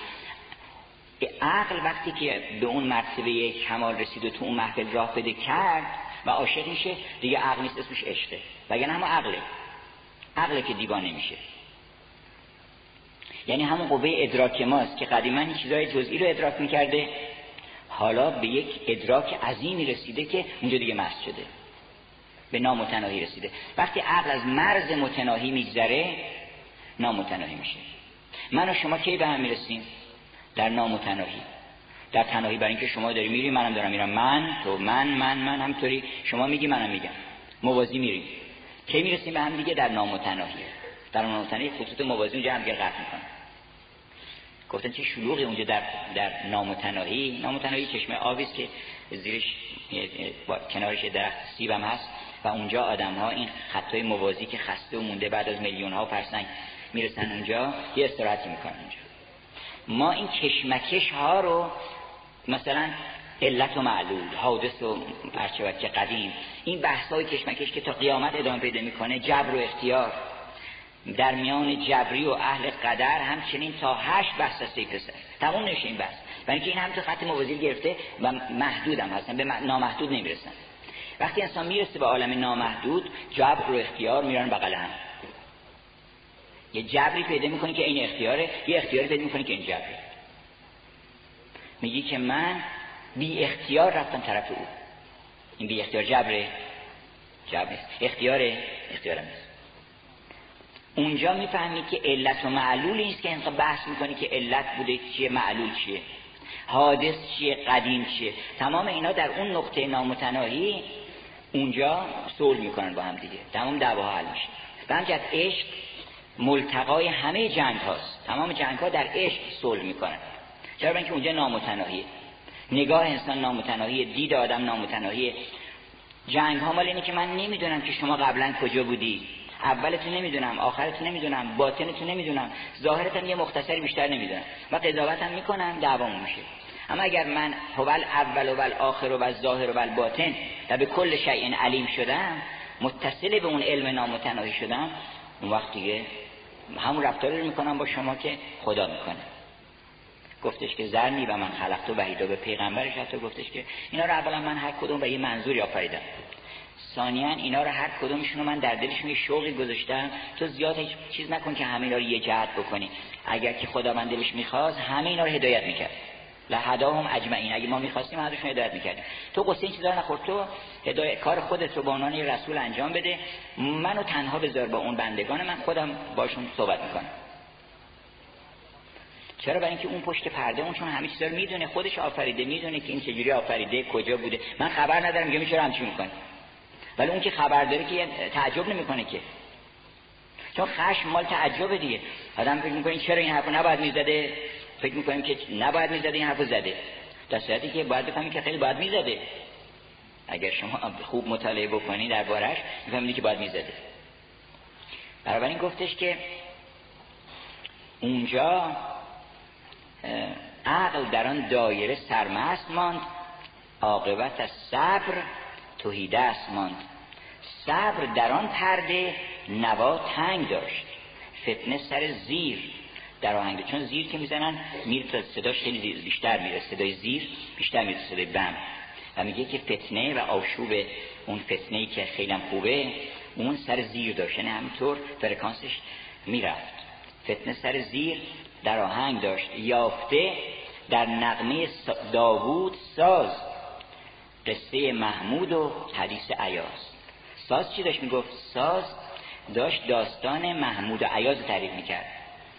عقل وقتی که به اون مرتبه کمال رسید و تو اون محفل راه بده کرد و عاشق میشه دیگه عقل نیست اسمش عشقه. وگرنه همون عقله. عقله که دیوانه میشه. یعنی همون قوه ادراک ماست که قدیما این چیزای جزئی رو ادراک می‌کرده حالا به یک ادراک عظیمی رسیده که اونجا دیگه مست شده. به نامتناهی رسیده. وقتی عقل از مرز متناهی میگذره نامتناهی میشه. من و شما کی به هم می‌رسیم؟ در نامتناهی. در تناهی برای اینکه شما داری میری منم دارم میرم. من تو من من من همطوری. شما میگی منم میگم. موازی میریم. کی می‌رسیم به هم دیگه؟ در نامتناهی. در نامتناهی خطوط موازی اونجا هم دیگه قطع می‌کنن. گفتن چه شلوغی اونجا در در نامتناهی. نامتناهی چشمه آبی که زیرش کنارش درخت سیب هم هست. و اونجا آدم ها این خطای موازی که خسته و مونده بعد از میلیون ها فرسنگ می‌رسن اونجا یه استراحتی می‌کنن اونجا. ما این کشمکش ها رو مثلا علت و معلول حادث و پرچه قدیم این بحث های کشمکش که تا قیامت ادامه پیدا می‌کنه جبر و اختیار. در میان جبری و اهل قدر همچنین تا هشت بحث است پسر تمام نشه این بحث. برای اینکه این هم تو خط موازی گرفته و محدود هم هستن به نامحدود نمی‌رسن. وقتی انسان می‌رسه به عالم نامحدود جبر و اختیار میرن بغل هم یه جبری پیدا می‌کنی که این اختیاره یه اختیاری پیدا می‌کنی که این جبری میگی که من بی اختیار رفتم طرف او. این بی اختیار جبره؟ جبر نیست. اختیاره؟ اختیار نیست. اونجا می‌فهمی که علت و معلول نیست که انسان بحث می‌کنی که علت بوده چیه معلول چیه. حادث چیه قدیم چیه. تمام اینا در اون نقطه نامتناهی اونجا صلح می‌کنن با هم دیگه. تمام دعواها حل میشه. به عشق ملتقای همه جنگ هاست. تمام جنگ ها در عشق صلح می‌کنن. چرا؟ اینکه اونجا نامتناهیه. نگاه انسان نامتناهیه. دید آدم نامتناهیه. جنگ ها مال اینه که من نمی‌دونم که شما قبلا کجا بودی. اولتو نمی‌دونم آخرتو نمی‌دونم باطنتو نمی‌دونم. ظاهرتم یه مختصری بیشتر نمی‌دونم. و قضاوتم می‌کنم دعوامون میشه. اما اگر من هول اول و آخر و ظاهر و باطن و به کل شیء علیم شدم متصل به اون علم نامتناهی شدم اون وقت دیگه همون رفتاری رو می‌کنم با شما که خدا می‌کنه. گفتش که زرنی و من خلقت و وحیدا به پیغمبرش حتی گفتش که اینا رو اولا من هر کدوم به یه منظوری آفریدم. ثانیا اینا رو هر کدومشون رو من در دلشون یه شوقی گذاشتم تو زیاد هیچ چیز نکن که همه اینا رو یه جهت بکنی. اگر که خدا من دلش می‌خواست همه اینا رو هدایت می‌کرد. لهداهم اجمعین. اگه ما می‌خواستیم ازشون هدایت می‌کردیم. تو قصه این چیزا نخور. تو هدایت کار خودت رو به عنوان رسول انجام بده. منو تنها بذار با اون بندگان من. خودم باشون صحبت می‌کنم. چرا؟ برای اینکه اون پشت پرده اون چون همه چیزا رو می‌دونه. خودش آفریده. می‌دونه که این چجوری آفریده کجا بوده. من خبر ندارم میگم چرا همچین می‌کنه ولی اون که خبر داره که تعجب نمی‌کنه که. چون خشم مال تعجب دیگه. آدم فکر می‌کنه چرا این حرفو نباید می‌زده؟ فکر می‌کنیم که نباید می‌زده این حرفو زده در صورتی که باید بفهمی که خیلی باید می‌زده اگر شما خوب مطالعه بکنی دربارش می‌فهمید که باید می‌زده این گفتش که اونجا عقل در آن دایره سرمست ماند عاقبت از صبر توهیده است ماند. صبر در آن پرده نوا تنگ داشت. فتنه سر زیر در آهنگ. چون زیر که می‌زنن میر تا صداش خیلی بیشتر میره. صدای زیر بیشتر میره. صدای بم. و میگه که فتنه و آشوب اون فتنه ای که خیلی خوبه اون سر زیر داشت. یعنی همینطور فرکانسش می‌رفت. فتنه سر زیر در آهنگ داشت. یافته در نغمه داوود ساز. قصه محمود و حدیث عیاز ساز چی داشت می‌گفت؟ ساز داشت داستان محمود و عیاز تعریف می‌کرد.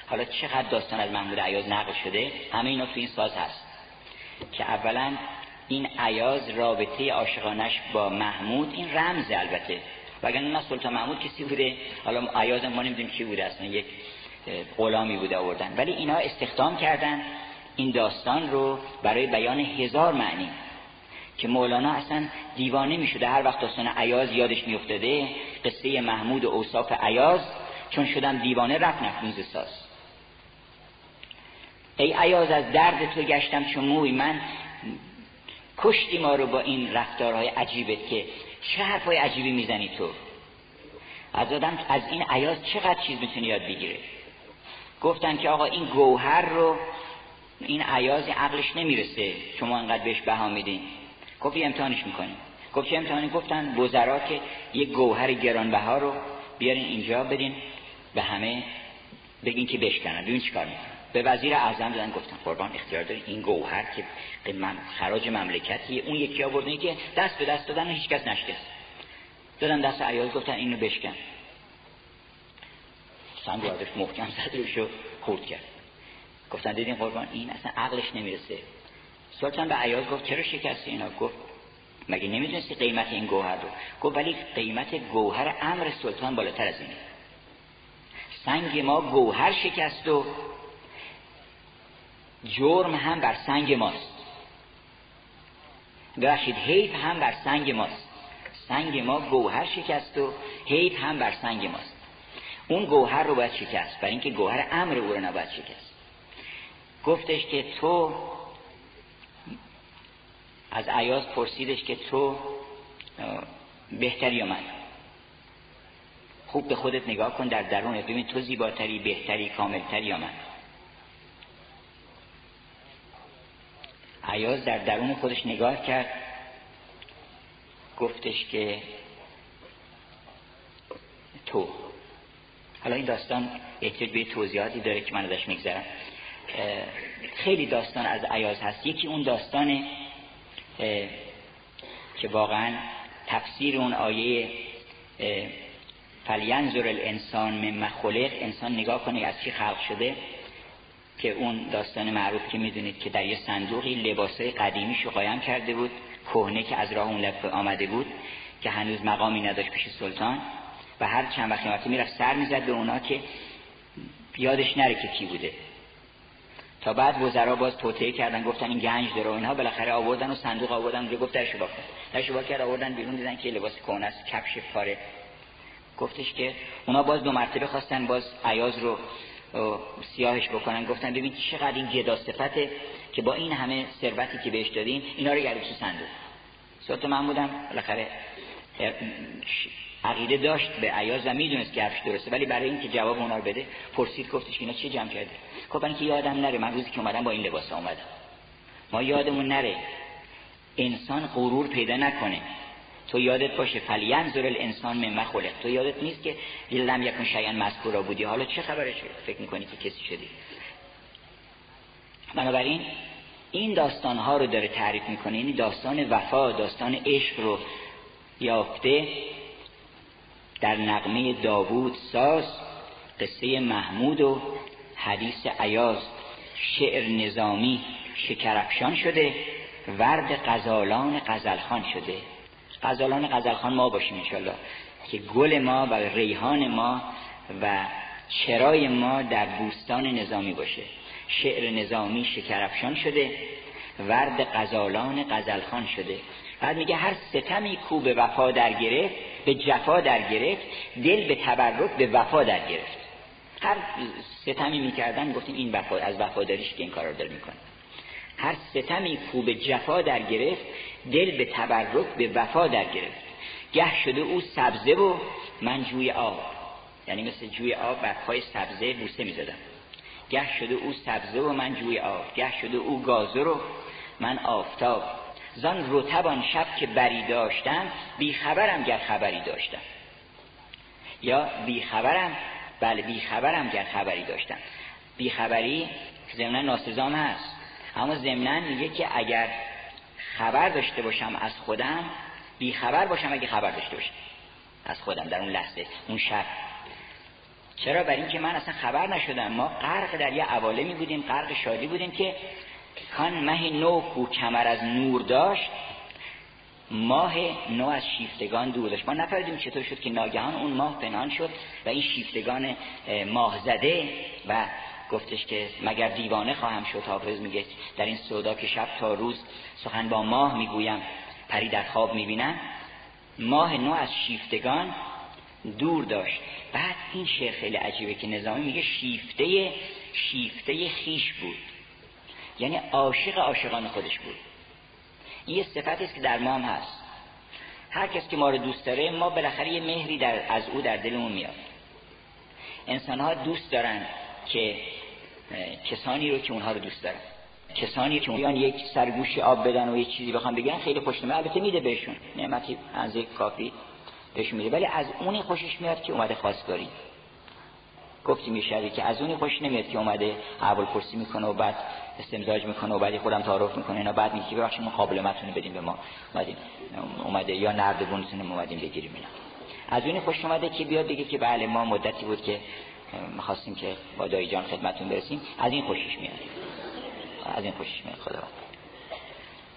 حالا چقدر داستان از محمود عیاز نقل شده همه اینا تو این ساز هست. که اولا این عیاز رابطه عاشقانش با محمود این رمز البته. وگرنه نه سلطان محمود کسی بوده حالا عیاز ما نمی‌دونیم کی بوده اصلا یک غلامی بوده آوردن. ولی اینا استخدام کردن این داستان رو برای بیان هزار معنی. که مولانا اصلا دیوانه می شده هر وقت داستان عیاز یادش می افتاده قصه محمود و اوصاف عیاز چون شدم دیوانه رفت نفروز ساز. ای عیاز از درد تو گشتم چون موی من. کشتی ما رو با این رفتارهای عجیبت که چه حرفای عجیبی می‌زنی تو؟ از آدم از این عیاز چقدر چیز می‌تونی یاد بگیره گفتن که آقا این گوهر رو این عیاز عقلش نمی‌رسه. شما انقدر بهش بها میدین. گفت امتحانش می‌کنیم. گفت چه امتحانی؟ گفتن وزرا که یک گوهر گرانبها رو بیارین اینجا بدین. به همه بگین که بشکنن. ببین چیکار می‌کنن. به وزیر اعظم دادن گفتن قربان اختیار داری؟ این گوهر که من خراج مملکتی اون یکی آوردن که دست به دست دادن و هیچ کس نشکست. دادن دست عیاز گفتن اینو بشکن. سنگ رو محکم زد روشو خورد کرد. گفتن دیدین قربان این اصلا عقلش نمی‌رسه. سلطان به عیاز گفت چرا شکستی اینا؟ گفت مگه نمی‌دونستی قیمت این گوهر رو؟ گفت ولی قیمت گوهر امر سلطان بالاتر از اینه. سنگ ما گوهر شکست و جرم هم بر سنگ ماست. ببخشید حیف هم بر سنگ ماست. سنگ ما گوهر شکست و حیف هم بر سنگ ماست. اون گوهر رو باید شکست برای اینکه گوهر امر او رو نباید شکست. گفتش که تو از عیاز پرسیدش که تو بهتری یا من؟ خوب به خودت نگاه کن در درونت ببین تو زیباتری بهتری کاملتری یا من؟ عیاز در درون خودش نگاه کرد. گفتش که تو. حالا این داستان احتیاج به توضیحاتی داره که من ازش میگذرم. خیلی داستان از عیاز هست. یکی اون داستان که واقعا تفسیر اون آیه فلینظر الانسان من خلق. انسان نگاه کنه از چی خلق شده. که اون داستان معروف که می‌دونید که در یه صندوقی لباسای قدیمیش رو قایم کرده بود کهنه که از راه اون آمده بود که هنوز مقامی نداشت پیش سلطان. و هر چند وقتی می‌رفت سر می‌زد به اونا که یادش نره که کی بوده. تا بعد وزرا باز توطئه کردن گفتن این گنج داره و اینها. بالاخره آوردن و صندوق آوردن اونجا گفت درشو باکن درشو با کرد آوردن بیرون دیدن که لباس کهنه است کفش پاره. گفتش که اونا باز دو مرتبه خواستن باز عیاز رو سیاهش بکنن. گفتن ببین چقدر این گدا صفته که با این همه ثروتی که بهش دادین اینا رو گردش صندوق؟ صورت من بودم بالاخره عقیده داشت به عیاز و می‌دونست که حرفش درسته ولی برای اینکه جواب اونا رو بده پرسید گفتش اینا چه جمع کرده گفت که یادم نره من روزی که اومدم با این لباس اومدم. ما یادمون نره انسان غرور پیدا نکنه. تو یادت باشه فلینظر الانسان مما خلق تو یادت نیست که لم یکن شیئا مذکورا بودی؟ حالا چه خبره؟ فکر می‌کنی که کسی شدی؟ بنابراین این داستان ها رو داره تعریف می‌کنه. یعنی داستان وفا داستان عشق رو یافته در نقمه داوود ساز قصه محمود و حدیث عیاز شعر نظامی شکرفشان شده ورد غزالان غزلخان شده. غزالان غزلخان ما باشیم انشالله که گل ما و ریحان ما و چرای ما در بوستان نظامی باشه. شعر نظامی شکرفشان شده. ورد غزالان غزلخان شده. بعد میگه هر ستمی کو به وفا در گرفت به جفا در گرفت دل به تبرک به وفا در گرفت. هر ستمی می‌کردن گفتیم این وفا از وفاداریش که این کار رو دل می‌کنه. هر ستمی کو به جفا در گرفت دل به تبرک به وفا در گرفت. گه شده او سبزه و من جوی آب. یعنی مثل جوی آب بر پای سبزه بوسه می‌زدم گه شده او سبزه و من جوی آب. گه شده او گازه رو من آفتاب. زان رتبان شب که بری داشتم بی خبرم گر خبری داشتم. یا بی خبرم بله بی خبرم گر خبری داشتم. بی خبری ضمن ناسزام هست. اما ضمنا میگه که اگر خبر داشته باشم از خودم بی خبر باشم اگه خبر داشته باشم. از خودم در اون لحظه اون شب. چرا؟ برای اینکه من اصلا خبر نشدم. ما غرق در یه عوالمی بودیم غرق شادی بودیم که کان مه نو کو کمر از نور داشت. ماه نو از شیفتگان دور داشت. ما نفردیم چطور شد که ناگهان اون ماه پنهان شد و این شیفتگان ماه زده و گفتش که مگر دیوانه خواهم شد حافظ میگه در این سودا که شب تا روز سخن با ماه می‌گویم پری در خواب می‌بینم. ماه نو از شیفتگان دور داشت. بعد این شعر خیلی عجیبه که نظامی میگه شیفته شیفته خیش بود. یعنی عاشق عاشقان خودش بود. این یه صفت است که در ما هم هست. هر کس که ما رو دوست داره ما بالاخره یه مهری در از او در دلمون میاد. انسان ها دوست دارن که کسانی رو که اونها رو دوست دارن. کسانی که بیان یک سرگوش آب بدن و یک چیزی بخوام بگن خیلی خوشنمه البته میده بهشون. نعمتی از کافی بهشون میده. ولی از اونی خوشش میاد که اومده خواستگاری. گفتی میشه که از اونی خوش نمیاد که اومده اول پرسی می‌کنه و بعد استمزاج می‌کنه و بعد خودم تعارف می‌کنه. اینا بعد میگه ببخشید ما قابلمتونه بدیم به ما. اومدیم اومده یا نردبونتون اومدیم بگیریم اینا. از اونی خوش اومده که بیاد بگه که بله ما مدتی بود که می‌خواستیم که با دایی جان خدمتون برسیم. از این خوشش میاد. از این خوشش میاد. خدا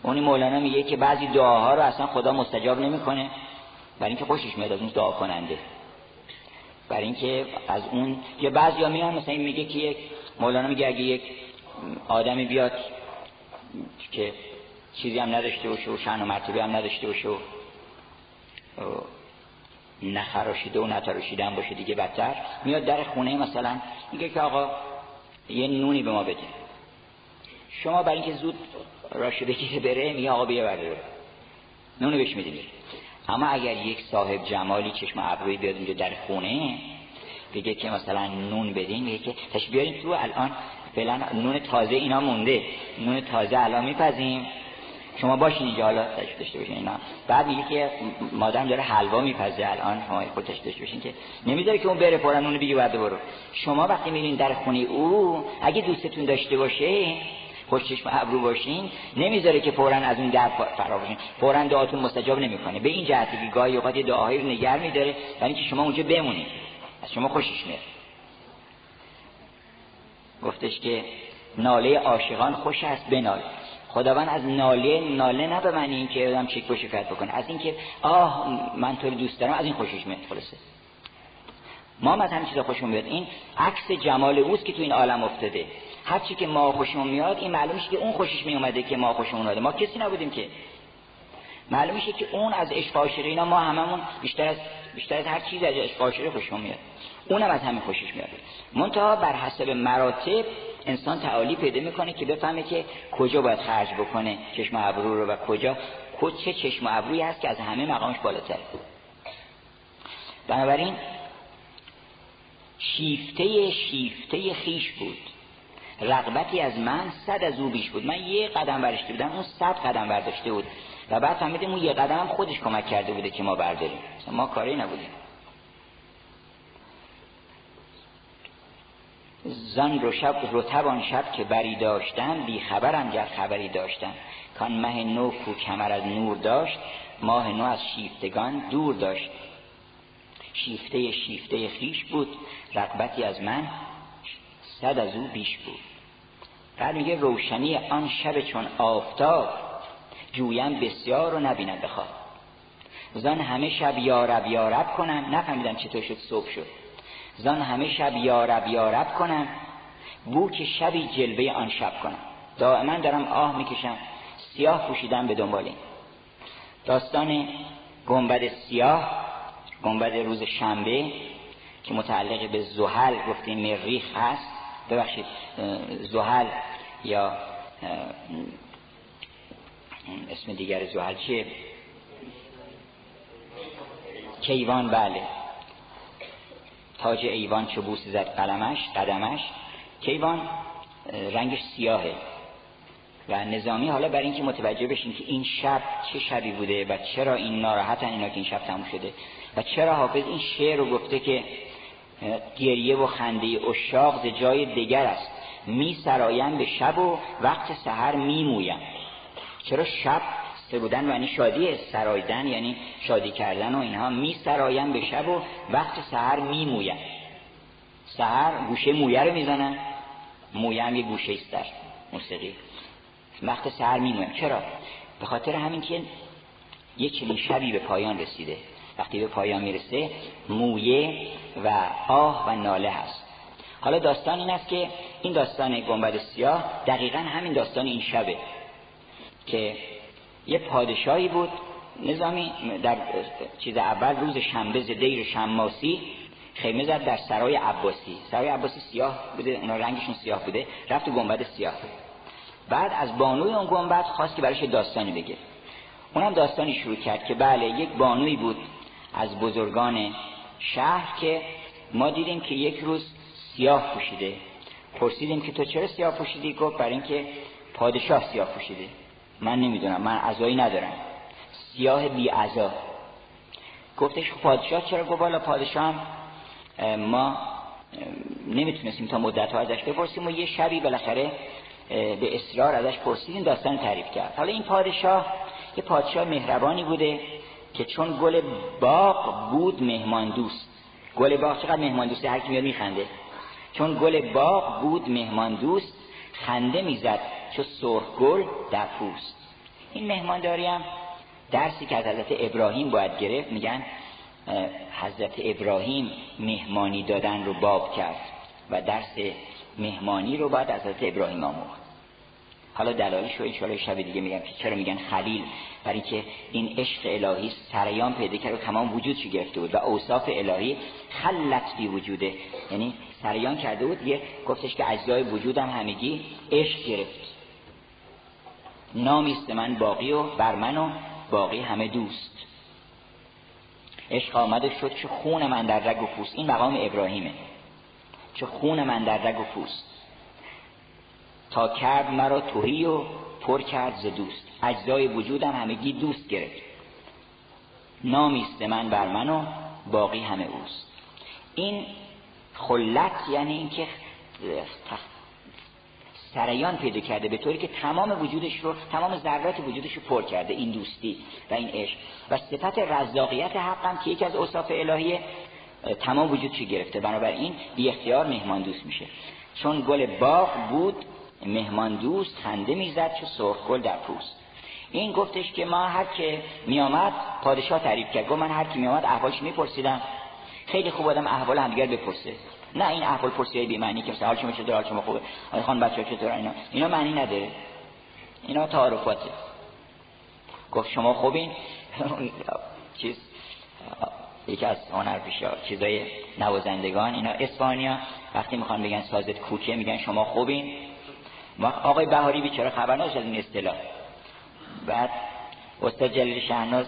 اونی مولانا میگه که بعضی دعاها رو اصلا خدا مستجاب نمی‌کنه. برای اینکه خوشش میاد از اون دعا کننده. برای اینکه از اون یه بعضیا میان مثلا این میگه که یک مولانا میگه اگه یک آدمی بیاد که چیزی هم نداشته باشه و شأن و مرتبه هم نداشته باشه نخراشیده و نتراشیدن باشه دیگه بدتر. میاد در خونه مثلا میگه که آقا یه نونی به ما بده. شما برای اینکه زود راشه بگیره بره میگه آقا بیا برداره نونی بهش میده. اما اگر یک صاحب جمالی چشم ابروی بیاد اونجا در خونه بگه که مثلا نون بدین میگه که تش بیارین تو الان فعلا نون تازه اینا مونده. نون تازه الان میپزیم. شما باشین اینجا حالا تشریف داشته باشین اینا. بعد میگه که مادرم داره حلوا میپزه الان شما خود تشریف داشته که نمی‌ذاره که اون بره فورا اون بگی بعد برو. شما وقتی میرین در خونه او اگه دوستتون داشته باشه خوش چشم ابرو باشین نمی‌ذاره که فورا از اون در فرار باشین فورا دعاتون مستجاب نمی‌کنه. به این جهتی که گاهی اوقات دعاهایی رو نگر میداره برای اینکه شما اونجا بمونید. از شما خوشش میاد. گفتش که ناله عاشقان خوش است بنال خداوند از ناله ناله نه به معنی اینکه آدم چک و شکایت بکنه. از اینکه آه من تو دوست دارم از این خوشش میاد خلاصه. ما از همین چیزا خوشمون میاد. این عکس جمال اوست که تو این عالم افتاده. هر چی که ما خوشمون میاد این معلوم که اون خوشش می اومده که ما خوشمون اومده. ما کسی نبودیم که. معلوم میشه که اون از عشق اینا ما هممون بیشتر از بیشتر از هر چیز از عشق خوشمون میاد. اونم از همین خوشش میاد. منتها بر حسب مراتب انسان تعالی پیدا می‌کنه که بفهمه که کجا باید خرج بکنه چشم ابرو رو و کجا. چه چشم ابرویی هست که از همه مقامش بالاتر بنابراین شیفته شیفته خیش بود. رغبتی از من صد از او بیش بود. من یه قدم برشته بودم اون صد قدم برداشته بود. و بعد فهمیدیم اون یه قدم خودش کمک کرده بوده که ما برداریم. ما کاری نبودیم. زن رو شب رتبان شب که بری داشتن بی خبرم گر خبری داشتن. کان مه نو کو کمر از نور داشت ماه نو از شیفتگان دور داشت. شیفته شیفته خیش بود رقبتی از من صد از او بیش بود. بعد میگه روشنی آن شب چون آفتاب جویم بسیار رو نبینم بخواد زن همه شب یارب یارب کنم. نفهمیدم چطور شد صبح شد. زن همه شب یارب یارب کنم بو که شبی جلوه آن شب کنم. دائما دارم آه می‌کشم سیاه پوشیدم به دنبال داستان گنبد سیاه گنبد روز شنبه که متعلق به زحل گفتیم مریخ هست. ببخشید زحل یا اسم دیگر زحل چیه؟ کیوان بله. تاج ایوان چو بوس زد قلمش قدمش. کیوان رنگش سیاهه. و نظامی حالا برای اینکه متوجه بشین که این شب چه شبی بوده و چرا این ناراحتن اینا که این شب تموم شده. و چرا حافظ این شعر رو گفته که گریه و خنده اشاق ز جای دیگر است. می سرایم به شب و وقت سحر می مویم. چرا شب بودن یعنی شادی سرایدن یعنی شادی کردن و اینها. می سرایم به شب و وقت سحر می مویم سحر گوشه مویه رو می‌زنن مویه هم یه گوشه است در موسیقی. وقت سحر می مویم چرا؟ به خاطر همین که یه چنین شبی به پایان رسیده. وقتی به پایان می‌رسه مویه و آه و ناله هست. حالا داستان این است که این داستان گنبد سیاه دقیقا همین داستان این شبه که یه پادشاهی بود نظامی در چیز اول روز شنبه دیر شماسی خیمه زد در سرای عباسی. سرای عباسی سیاه بوده اونا رنگشون سیاه بوده رفت تو گنبد سیاه. بعد از بانوی اون گنبد خواست که براش داستانی بگه. اونم داستانی شروع کرد که بله یک بانوی بود از بزرگان شهر که ما دیدیم که یک روز سیاه پوشیده. پرسیدیم که تو چرا سیاه پوشیدی؟ گفت برای اینکه پادشاه سیاه پوشیده. من نمی‌دونم. من عزایی ندارم. سیاه بی عزا گفتش خب پادشاه چرا گفت؟ بالا پادشاه ما نمی‌تونستیم تا مدت ها ازش بپرسیم و یه شبی بالاخره به اصرار ازش پرسیدیم داستان تعریف کرد. حالا این پادشاه یه پادشاه مهربانی بوده که چون گل باغ بود مهمان دوست. گل باغ چقدر مهمان دوسته هر کی میاد میخنده. چون گل باغ بود مهمان دوست خنده می‌زد. چو سرخ گل در پوست. این مهمانداری هم درسی که از حضرت ابراهیم باید گرفت میگن حضرت ابراهیم مهمانی دادن رو باب کرد و درس مهمانی رو باید از حضرت ابراهیم آموخت. حالا دلایلش رو ان شب دیگه میگم که چرا میگن خلیل؟ برای که این عشق الهی سریان پیدا کرد و تمام وجودش گرفته بود و اوصاف الهی خلت بی وجوده. یعنی سریان کرده بود یه گفتش که اجزای وجودم همگی عشق گرفت. نامیست من باقی و بر من و باقی همه دوست. عشق آمده شد چه خون من در رگ و پوست. این مقام ابراهیمه. چه خون من در رگ و پوست. تا کرد مرا توهی و پر کرد ز دوست. اجزای وجودم همگی دوست گرفت. نامیست من بر من و باقی همه اوست. این خلت یعنی اینکه سریان پیدا کرده به طوری که تمام وجودش رو تمام ذرات وجودش رو پر کرده این دوستی و این عشق. و صفت رزاقیت حقم که یکی از اوصاف الهیه تمام وجودش گرفته؟ بنابراین بی اختیار مهمان دوست میشه. چون گل باغ بود مهمان دوست خنده می‌زد چه سرخ گل در پوست. این گفتش که ما هر که میامد پادشاه تعریف کرد. گفت من هر کی میامد احوالش میپرسیدم. خیلی خوب آدم احوال همدیگر بپرسه. نه این احوال پرسیه بی معنی که حال شما چطور حال شما خوبه آقای خان بچه‌ها چطور اینا اینا معنی نداره اینا تعارفاته. گفت شما خوبین؟ چیز یکی از هنر پیشا چیزای نوازندگان اینا اسپانیا. وقتی می‌خوان بگن سازت کوکه میگن شما خوبین. آقای بهاری بیچاره خبر نداشت این اصطلاح. بعد استاد جلیل شهناز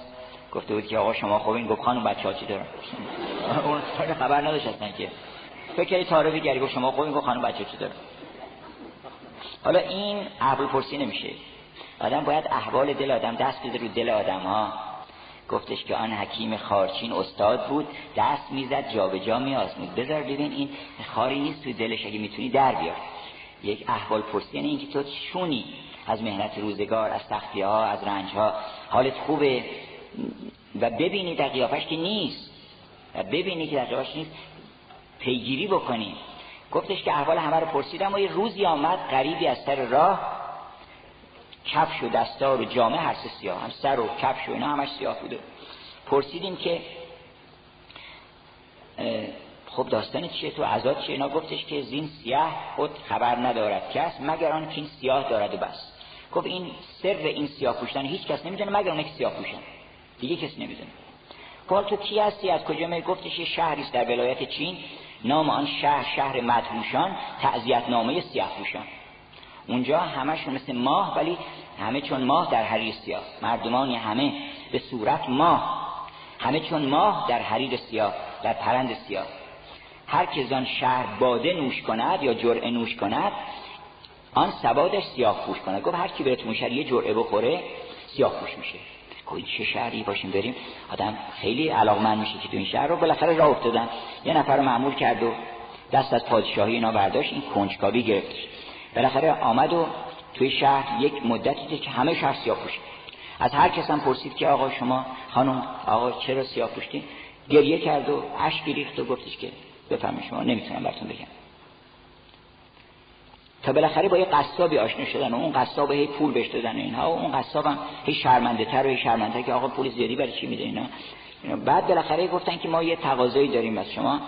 گفته بود که آقا شما خوبین. گفت خانم بچه ها چی دارن اون خبر نداشت که. فکر تعارفی گری گفت شما خوبین گفت خانم بچه چی دارن حالا این احوال پرسی نمیشه. آدم باید احوال دل آدم دست بده رو دل آدم ها. گفتش که آن حکیم خارچین استاد بود دست می‌زد جابجا میآزمود. بذار ببین این خاری نیست تو دلش اگه می‌تونی در بیار. یک احوال پرسی یعنی اینکه تو شونی از مهنت روزگار از سختی ها از رنج ها حالت خوبه. و ببینی در قیافش که نیست. و ببینی که در نیست. پیگیری بکنی گفتش که احوال همه رو پرسیدم و یه روزی آمد غریبی از سر راه کفش و دستار و جامعه هر سیاه هم سر و کفش و اینا همش سیاه بوده. پرسیدیم که خب داستان چیه؟ تو عذاب چیه؟ اینا گفتش که زین سیاه خود خبر ندارد کس مگر آن که این سیاه دارد و بس. گفت این سر این سیاه پوشتن هیچ کس نمی‌دونه مگر اون سیاه پوشن. دیگه کس نمی‌دونه. گفت تو کی هستی؟ از کجا می گفتش یه شهری در ولایت چین. نام آن شهر شهر مدهوشان تعذیت نامه سیاه پوشان اونجا همشون مثل ماه ولی همه چون ماه در حریر سیاه. مردمانی همه به صورت ماه. همه چون ماه در حریر سیاه در پرند سیاه. هر که زان شهر باده نوش کند یا جرعه نوش کند آن سوادش سیاه پوش کند گفت هر کی بره تو یه جرعه بخوره سیاه پوش میشه. گفت چه شهری باشیم بریم آدم خیلی علاقمند میشه که تو این شهر رو بالاخره راه افتادن. یه نفر معمول کرد و دست از پادشاهی اینا برداشت این کنجکاوی گرفتش بالاخره آمد و توی شهر یک مدتی که همه شهر سیاه پوشه از هر کس هم پرسید که آقا شما خانم آقا چرا سیاه پوشتین گریه کرد و اشک ریخت و گفتش که بفهمید شما نمی‌تونم براتون بگم. تا بالاخره با یه قصابی آشنا شدن و اون قصاب هی پول بهش دادن اینها و اون قصاب هم هی شرمنده تر و هی شرمنده که آقا پول زیادی برای چی میده اینا؟ بعد بالاخره گفتن که ما یه تقاضایی داریم از شما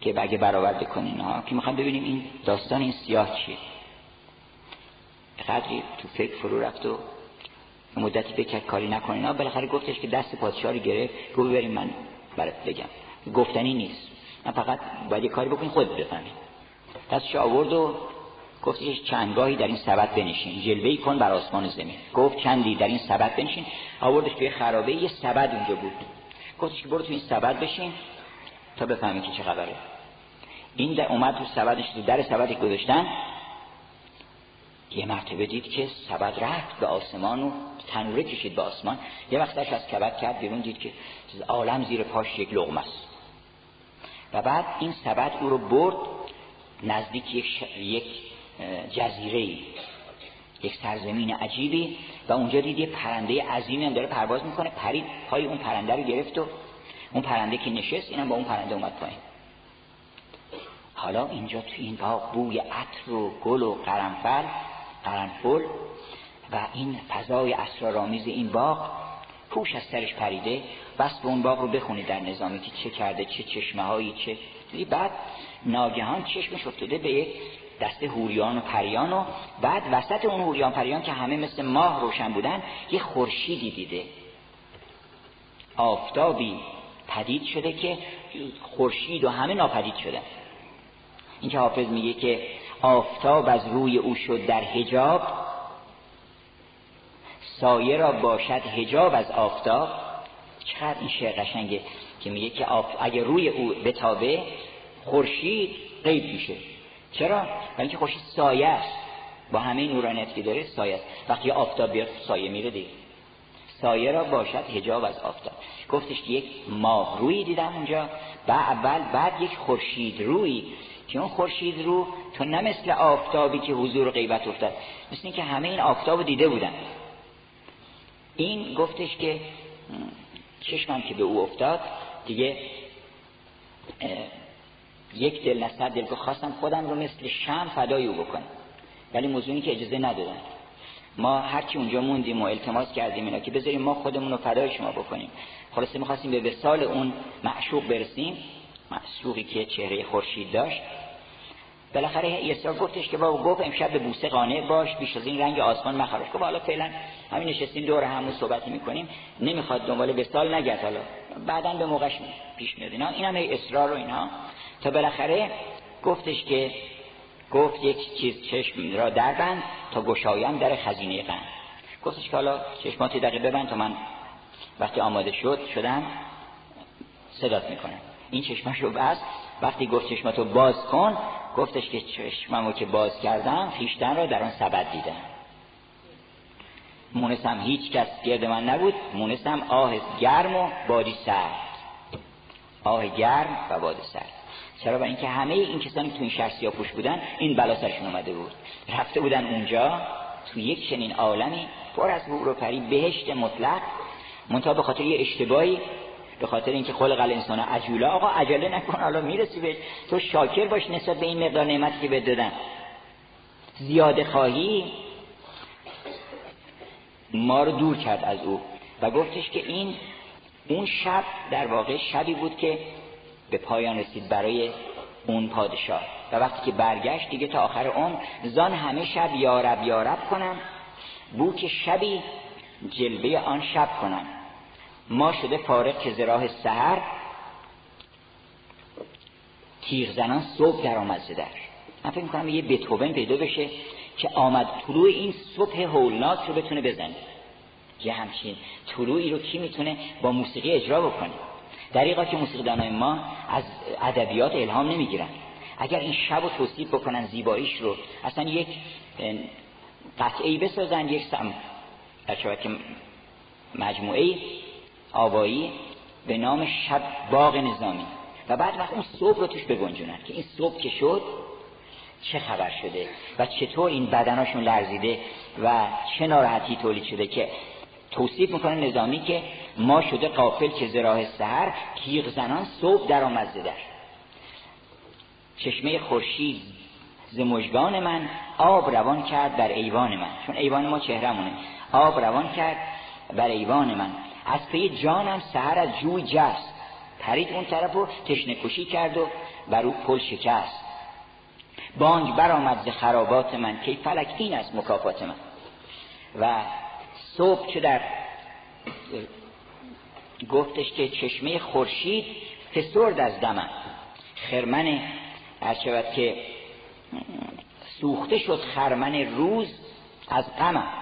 که بگه برآورده کنین ها که می‌خوام ببینیم این داستان این سیاه چیه؟ قدری تو فکر فرو رفت و مدتی فکر کاری نکنین ها بالاخره گفتش که دست پادشاه رو گرفت گفت بریم من برات بگم. گفتنی نیست. من فقط باید یه کاری بکنین خود بفهمید دستش آورد و گفتش چندگاهی در این سبد بنشین جلوهی کن بر آسمان زمین. گفت چندی در این سبد بنشین. آوردش توی خرابه یه سبد اونجا بود. گفتش که برو توی این سبد بشین تا بفهمی که چه خبره. این در اومد تو سبدش تو در سبدی گذاشتن. یه مرتبه دید که سبد رفت به آسمان و تنوره کشید به آسمان. یه وقتش از کبد کرد بیرون دید که عالم زیر پاش یک لغمه است. و بعد این سبد او رو برد نزدیک یک, ش... یک جزیره یک سرزمین عجیبی و اونجا دید یه پرنده عظیمی هم داره پرواز می‌کنه پرید پای اون پرنده رو گرفت و اون پرنده که نشست اینم با اون پرنده اومد پایین. حالا اینجا تو این باغ بوی عطر و گل و قرنفل قرنفل و این فضای اسرارآمیز این باغ پوش از سرش پریده. بس به اون باغ رو بخونی در نظامی که چه کرده چه چشمه هایی چه بعد ناگهان چشمش افتاده به یک دست هوریان و پریان و بعد وسط اون هوریان پریان که همه مثل ماه روشن بودن یه خورشیدی دیده. آفتابی پدید شده که خورشید و همه ناپدید شدن. این که حافظ میگه که آفتاب از روی او شد در حجاب سایه را باشد حجاب از آفتاب. چقدر این شعر قشنگه که میگه که اگه روی او بتابه خورشید غیب میشه. چرا؟ برای اینکه خورشید سایه است. با همه نورانیت که داره سایه است. وقتی آفتاب بیاد سایه میره دیگه. سایه را باشد هجاب از آفتاب. گفتش که یک ماه روی دیدم اونجا. و اول بعد یک خورشید روی. که اون خورشید رو تو نه مثل آفتابی که حضور و غیبت افتاد مثل اینکه همه این آفتاب دیده بودن. این گفتش که چشمم که به او افتاد دیگه یک دل نصد دل که خواستم خودم رو مثل شم فدای او بکنم. ولی موضوعی که اجازه ندادن. ما هرچی اونجا موندیم و التماس کردیم اینا که بذاریم ما خودمون رو فدای شما بکنیم. خلاصه می‌خواستیم به وسال اون معشوق برسیم. معشوقی که چهره خورشید داشت. بالاخره یسار گفتش که بابا گفت امشب به بوسه قانع باش بیش از این رنگ آسمان مخراش گفت حالا فعلا همین نشستیم دور همون صحبت می‌کنیم. نمی‌خواد دنبال وسال نگرد حالا. بعدا به موقعش پیش میاد اینا. اینم هی اصرار و اینا. تا بالاخره گفتش که گفت یک چیز چشم را دربند تا گشایم در خزینه غم. گفتش که حالا چشماتی دقیقه ببند تا من وقتی آماده شد شدم صدات می‌کنم. این چشمشو بست. وقتی گفت چشماتو باز کن گفتش که چشممو که باز کردم خیشتن را در آن سبد دیدم. مونسم هیچ کس گرد من نبود مونسم آه گرم و بادی سرد. آه گرم و باد سرد. چرا؟ برای اینکه همه این کسانی که تو این شهر سیاپوش بودن این بلا سرشون اومده بود. رفته بودن اونجا تو یک چنین عالمی پر از حور و پری بهشت مطلق منتها به خاطر یه اشتباهی به خاطر اینکه خلق الانسان عجوله آقا عجله نکن حالا می‌رسی به تو شاکر باش نسبت به این مقدار نعمتی که بهت دادن. زیاده خواهی ما رو دور کرد از او. و گفتش که این اون شب در واقع شبی بود که به پایان رسید برای اون پادشاه. و وقتی که برگشت دیگه تا آخر اون زان همه شب یارب یارب کنم بو که شبی جلوه آن شب کنم. ما شده فارق که زراح سهر تیغ زنان صبح در آمد زدر من فکر می‌کنم یه بتوبن پیدا بشه که آمد طلوع این صبح هولناک رو بتونه بزنه. یه همچین طلوعی رو کی می‌تونه با موسیقی اجرا بکنه؟ دریقا که موسیقیدانای ما از ادبیات الهام نمی‌گیرن اگر این شب رو توصیف بکنن زیباییش رو اصلا یک قطعی بسازن یک سم که مجموعه آوایی به نام شب باغ نظامی. و بعد وقت اون صبح رو توش بگنجونن که این صبح که شد چه خبر شده؟ و چطور این بدناشون لرزیده؟ و چه ناراحتی تولید شده که توصیف می‌کنه نظامی که ما شده قافل که زراح سهر کیغ زنان صبح در آمد در. چشمه خورشید ز من آب روان کرد در ایوان من. چون ایوان ما چهرمونه آب روان کرد بر ایوان من. از پی جانم سهر از جوی جست. پرید اون طرف رو تشنه کشی کرد و بر او پل شکست. بانگ برآمد ز خرابات من. که فلک این است مکافات من؟ و صبح چه در گفتش که چشمه خورشید فسرد از دمم خرمن هر شود که سوخته شد خرمن روز از غمم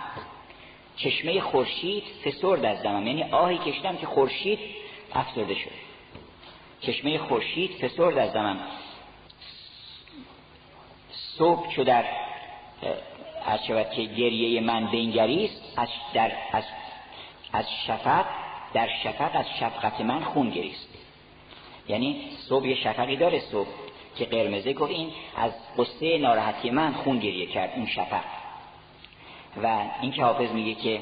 چشمه خورشید فسرد از دمم یعنی آهی کشتم که خورشید افسرده شد. چشمه خورشید فسرد از دمم صبح چو در از شود که گریه من بینگریست از, در از, از شفق در شفق از شفقت من خون گریست. یعنی صبح یه شفقی داره صبح که قرمزه گفت این از قصه ناراحتی من خون گریه کرد این شفق. و این که حافظ میگه که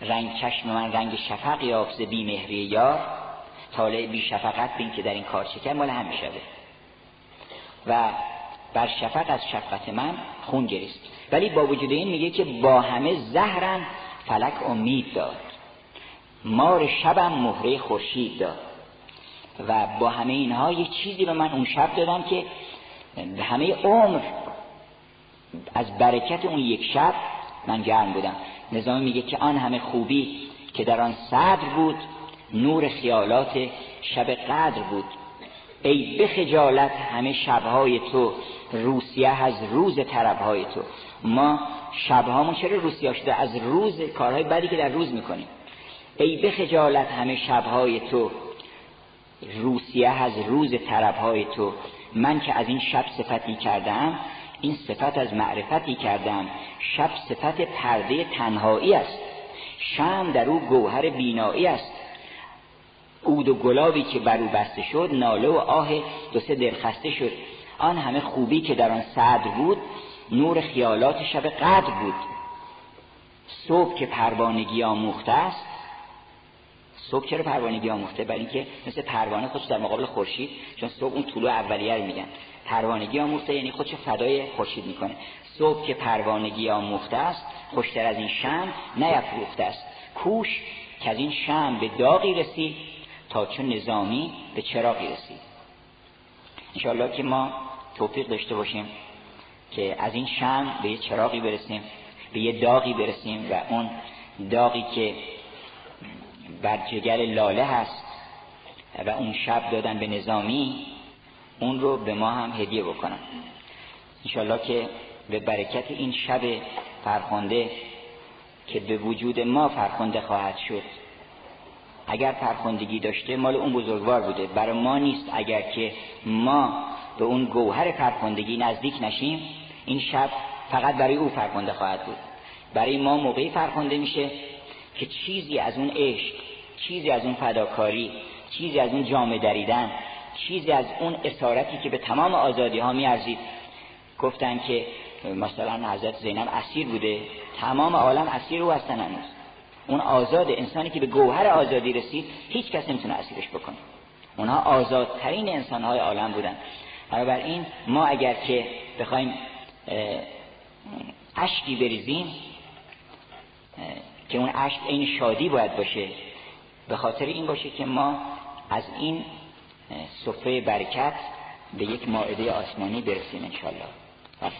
رنگ چشم من رنگ شفق یافت بی مهری یار. طالع بی شفقت بین که در این کار چکر مال هم می‌شوه و بر شفق از شفقت من خون گریست. ولی با وجود این میگه که با همه زهرم فلک امید داد. مار شبم مهره خورشید داد. و با همه اینها یه چیزی به من اون شب دادم که همه عمر از برکت اون یک شب من گرم بودم. نظامی میگه که آن همه خوبی که در آن صدر بود نور خیالات شب قدر بود. ای به خجالت همه شبهای تو روسیه از روز طربهای تو. ما شبهامون چرا روسیه شده؟ از روز کارهای بدی که در روز می‌کنیم. ای به خجالت همه شبهای تو روسیه از روز طربهای تو. من که از این شب صفتی کردم این صفت از معرفتی کردم. شب صفت پرده تنهایی است. شم در او گوهر بینایی است. اود و گلابی که بر او بسته شد ناله و آه دو سه دلخسته شد. آن همه خوبی که در آن صدر بود نور خیالات شب قدر بود. صبح که پروانگی آموخته است صبح چرا پروانگی آموخته؟ برای اینکه مثل پروانه خودش در مقابل خورشید چون صبح اون طلوع اولیه رو میگن. پروانگی آموخته یعنی خودش فدای خورشید می‌کنه. صبح که پروانگی آموخته است خوشتر از این شم نیفروخته است. کوش که از این شم به داغی رسید تا چون نظامی به چراغی رسید. انشاءالله که ما توفیق داشته باشیم که از این شم به یه چراغی برسیم به یه داغی برسیم و اون داغی که بر جگر لاله هست و اون شب دادن به نظامی اون رو به ما هم هدیه بکنم انشالله که به برکت این شب فرخنده که به وجود ما فرخنده خواهد شد اگر فرخندگی داشته مال اون بزرگوار بوده. برای ما نیست. اگر که ما به اون گوهر فرخندگی نزدیک نشیم این شب فقط برای او فرخنده خواهد بود. برای ما موقعی فرخنده میشه که چیزی از اون عشق چیزی از اون فداکاری چیزی از اون جامه دریدن چیزی از اون اسارتی که به تمام آزادی ها میارزید. گفتن که مثلا حضرت زینب اسیر بوده. تمام عالم اسیر او هستن هنوز. اون آزاد انسانی که به گوهر آزادی رسید هیچ کس نمی‌تونه اسیرش بکنه. اونها آزادترین انسانهای عالم بودن. بنابراین ما اگر که بخوایم اشکی بریزیم که اون اشک این شادی باید باشه به خاطر این باشه که ما از این صفحه برکت به یک ماعده آسمانی برسیم انشالله و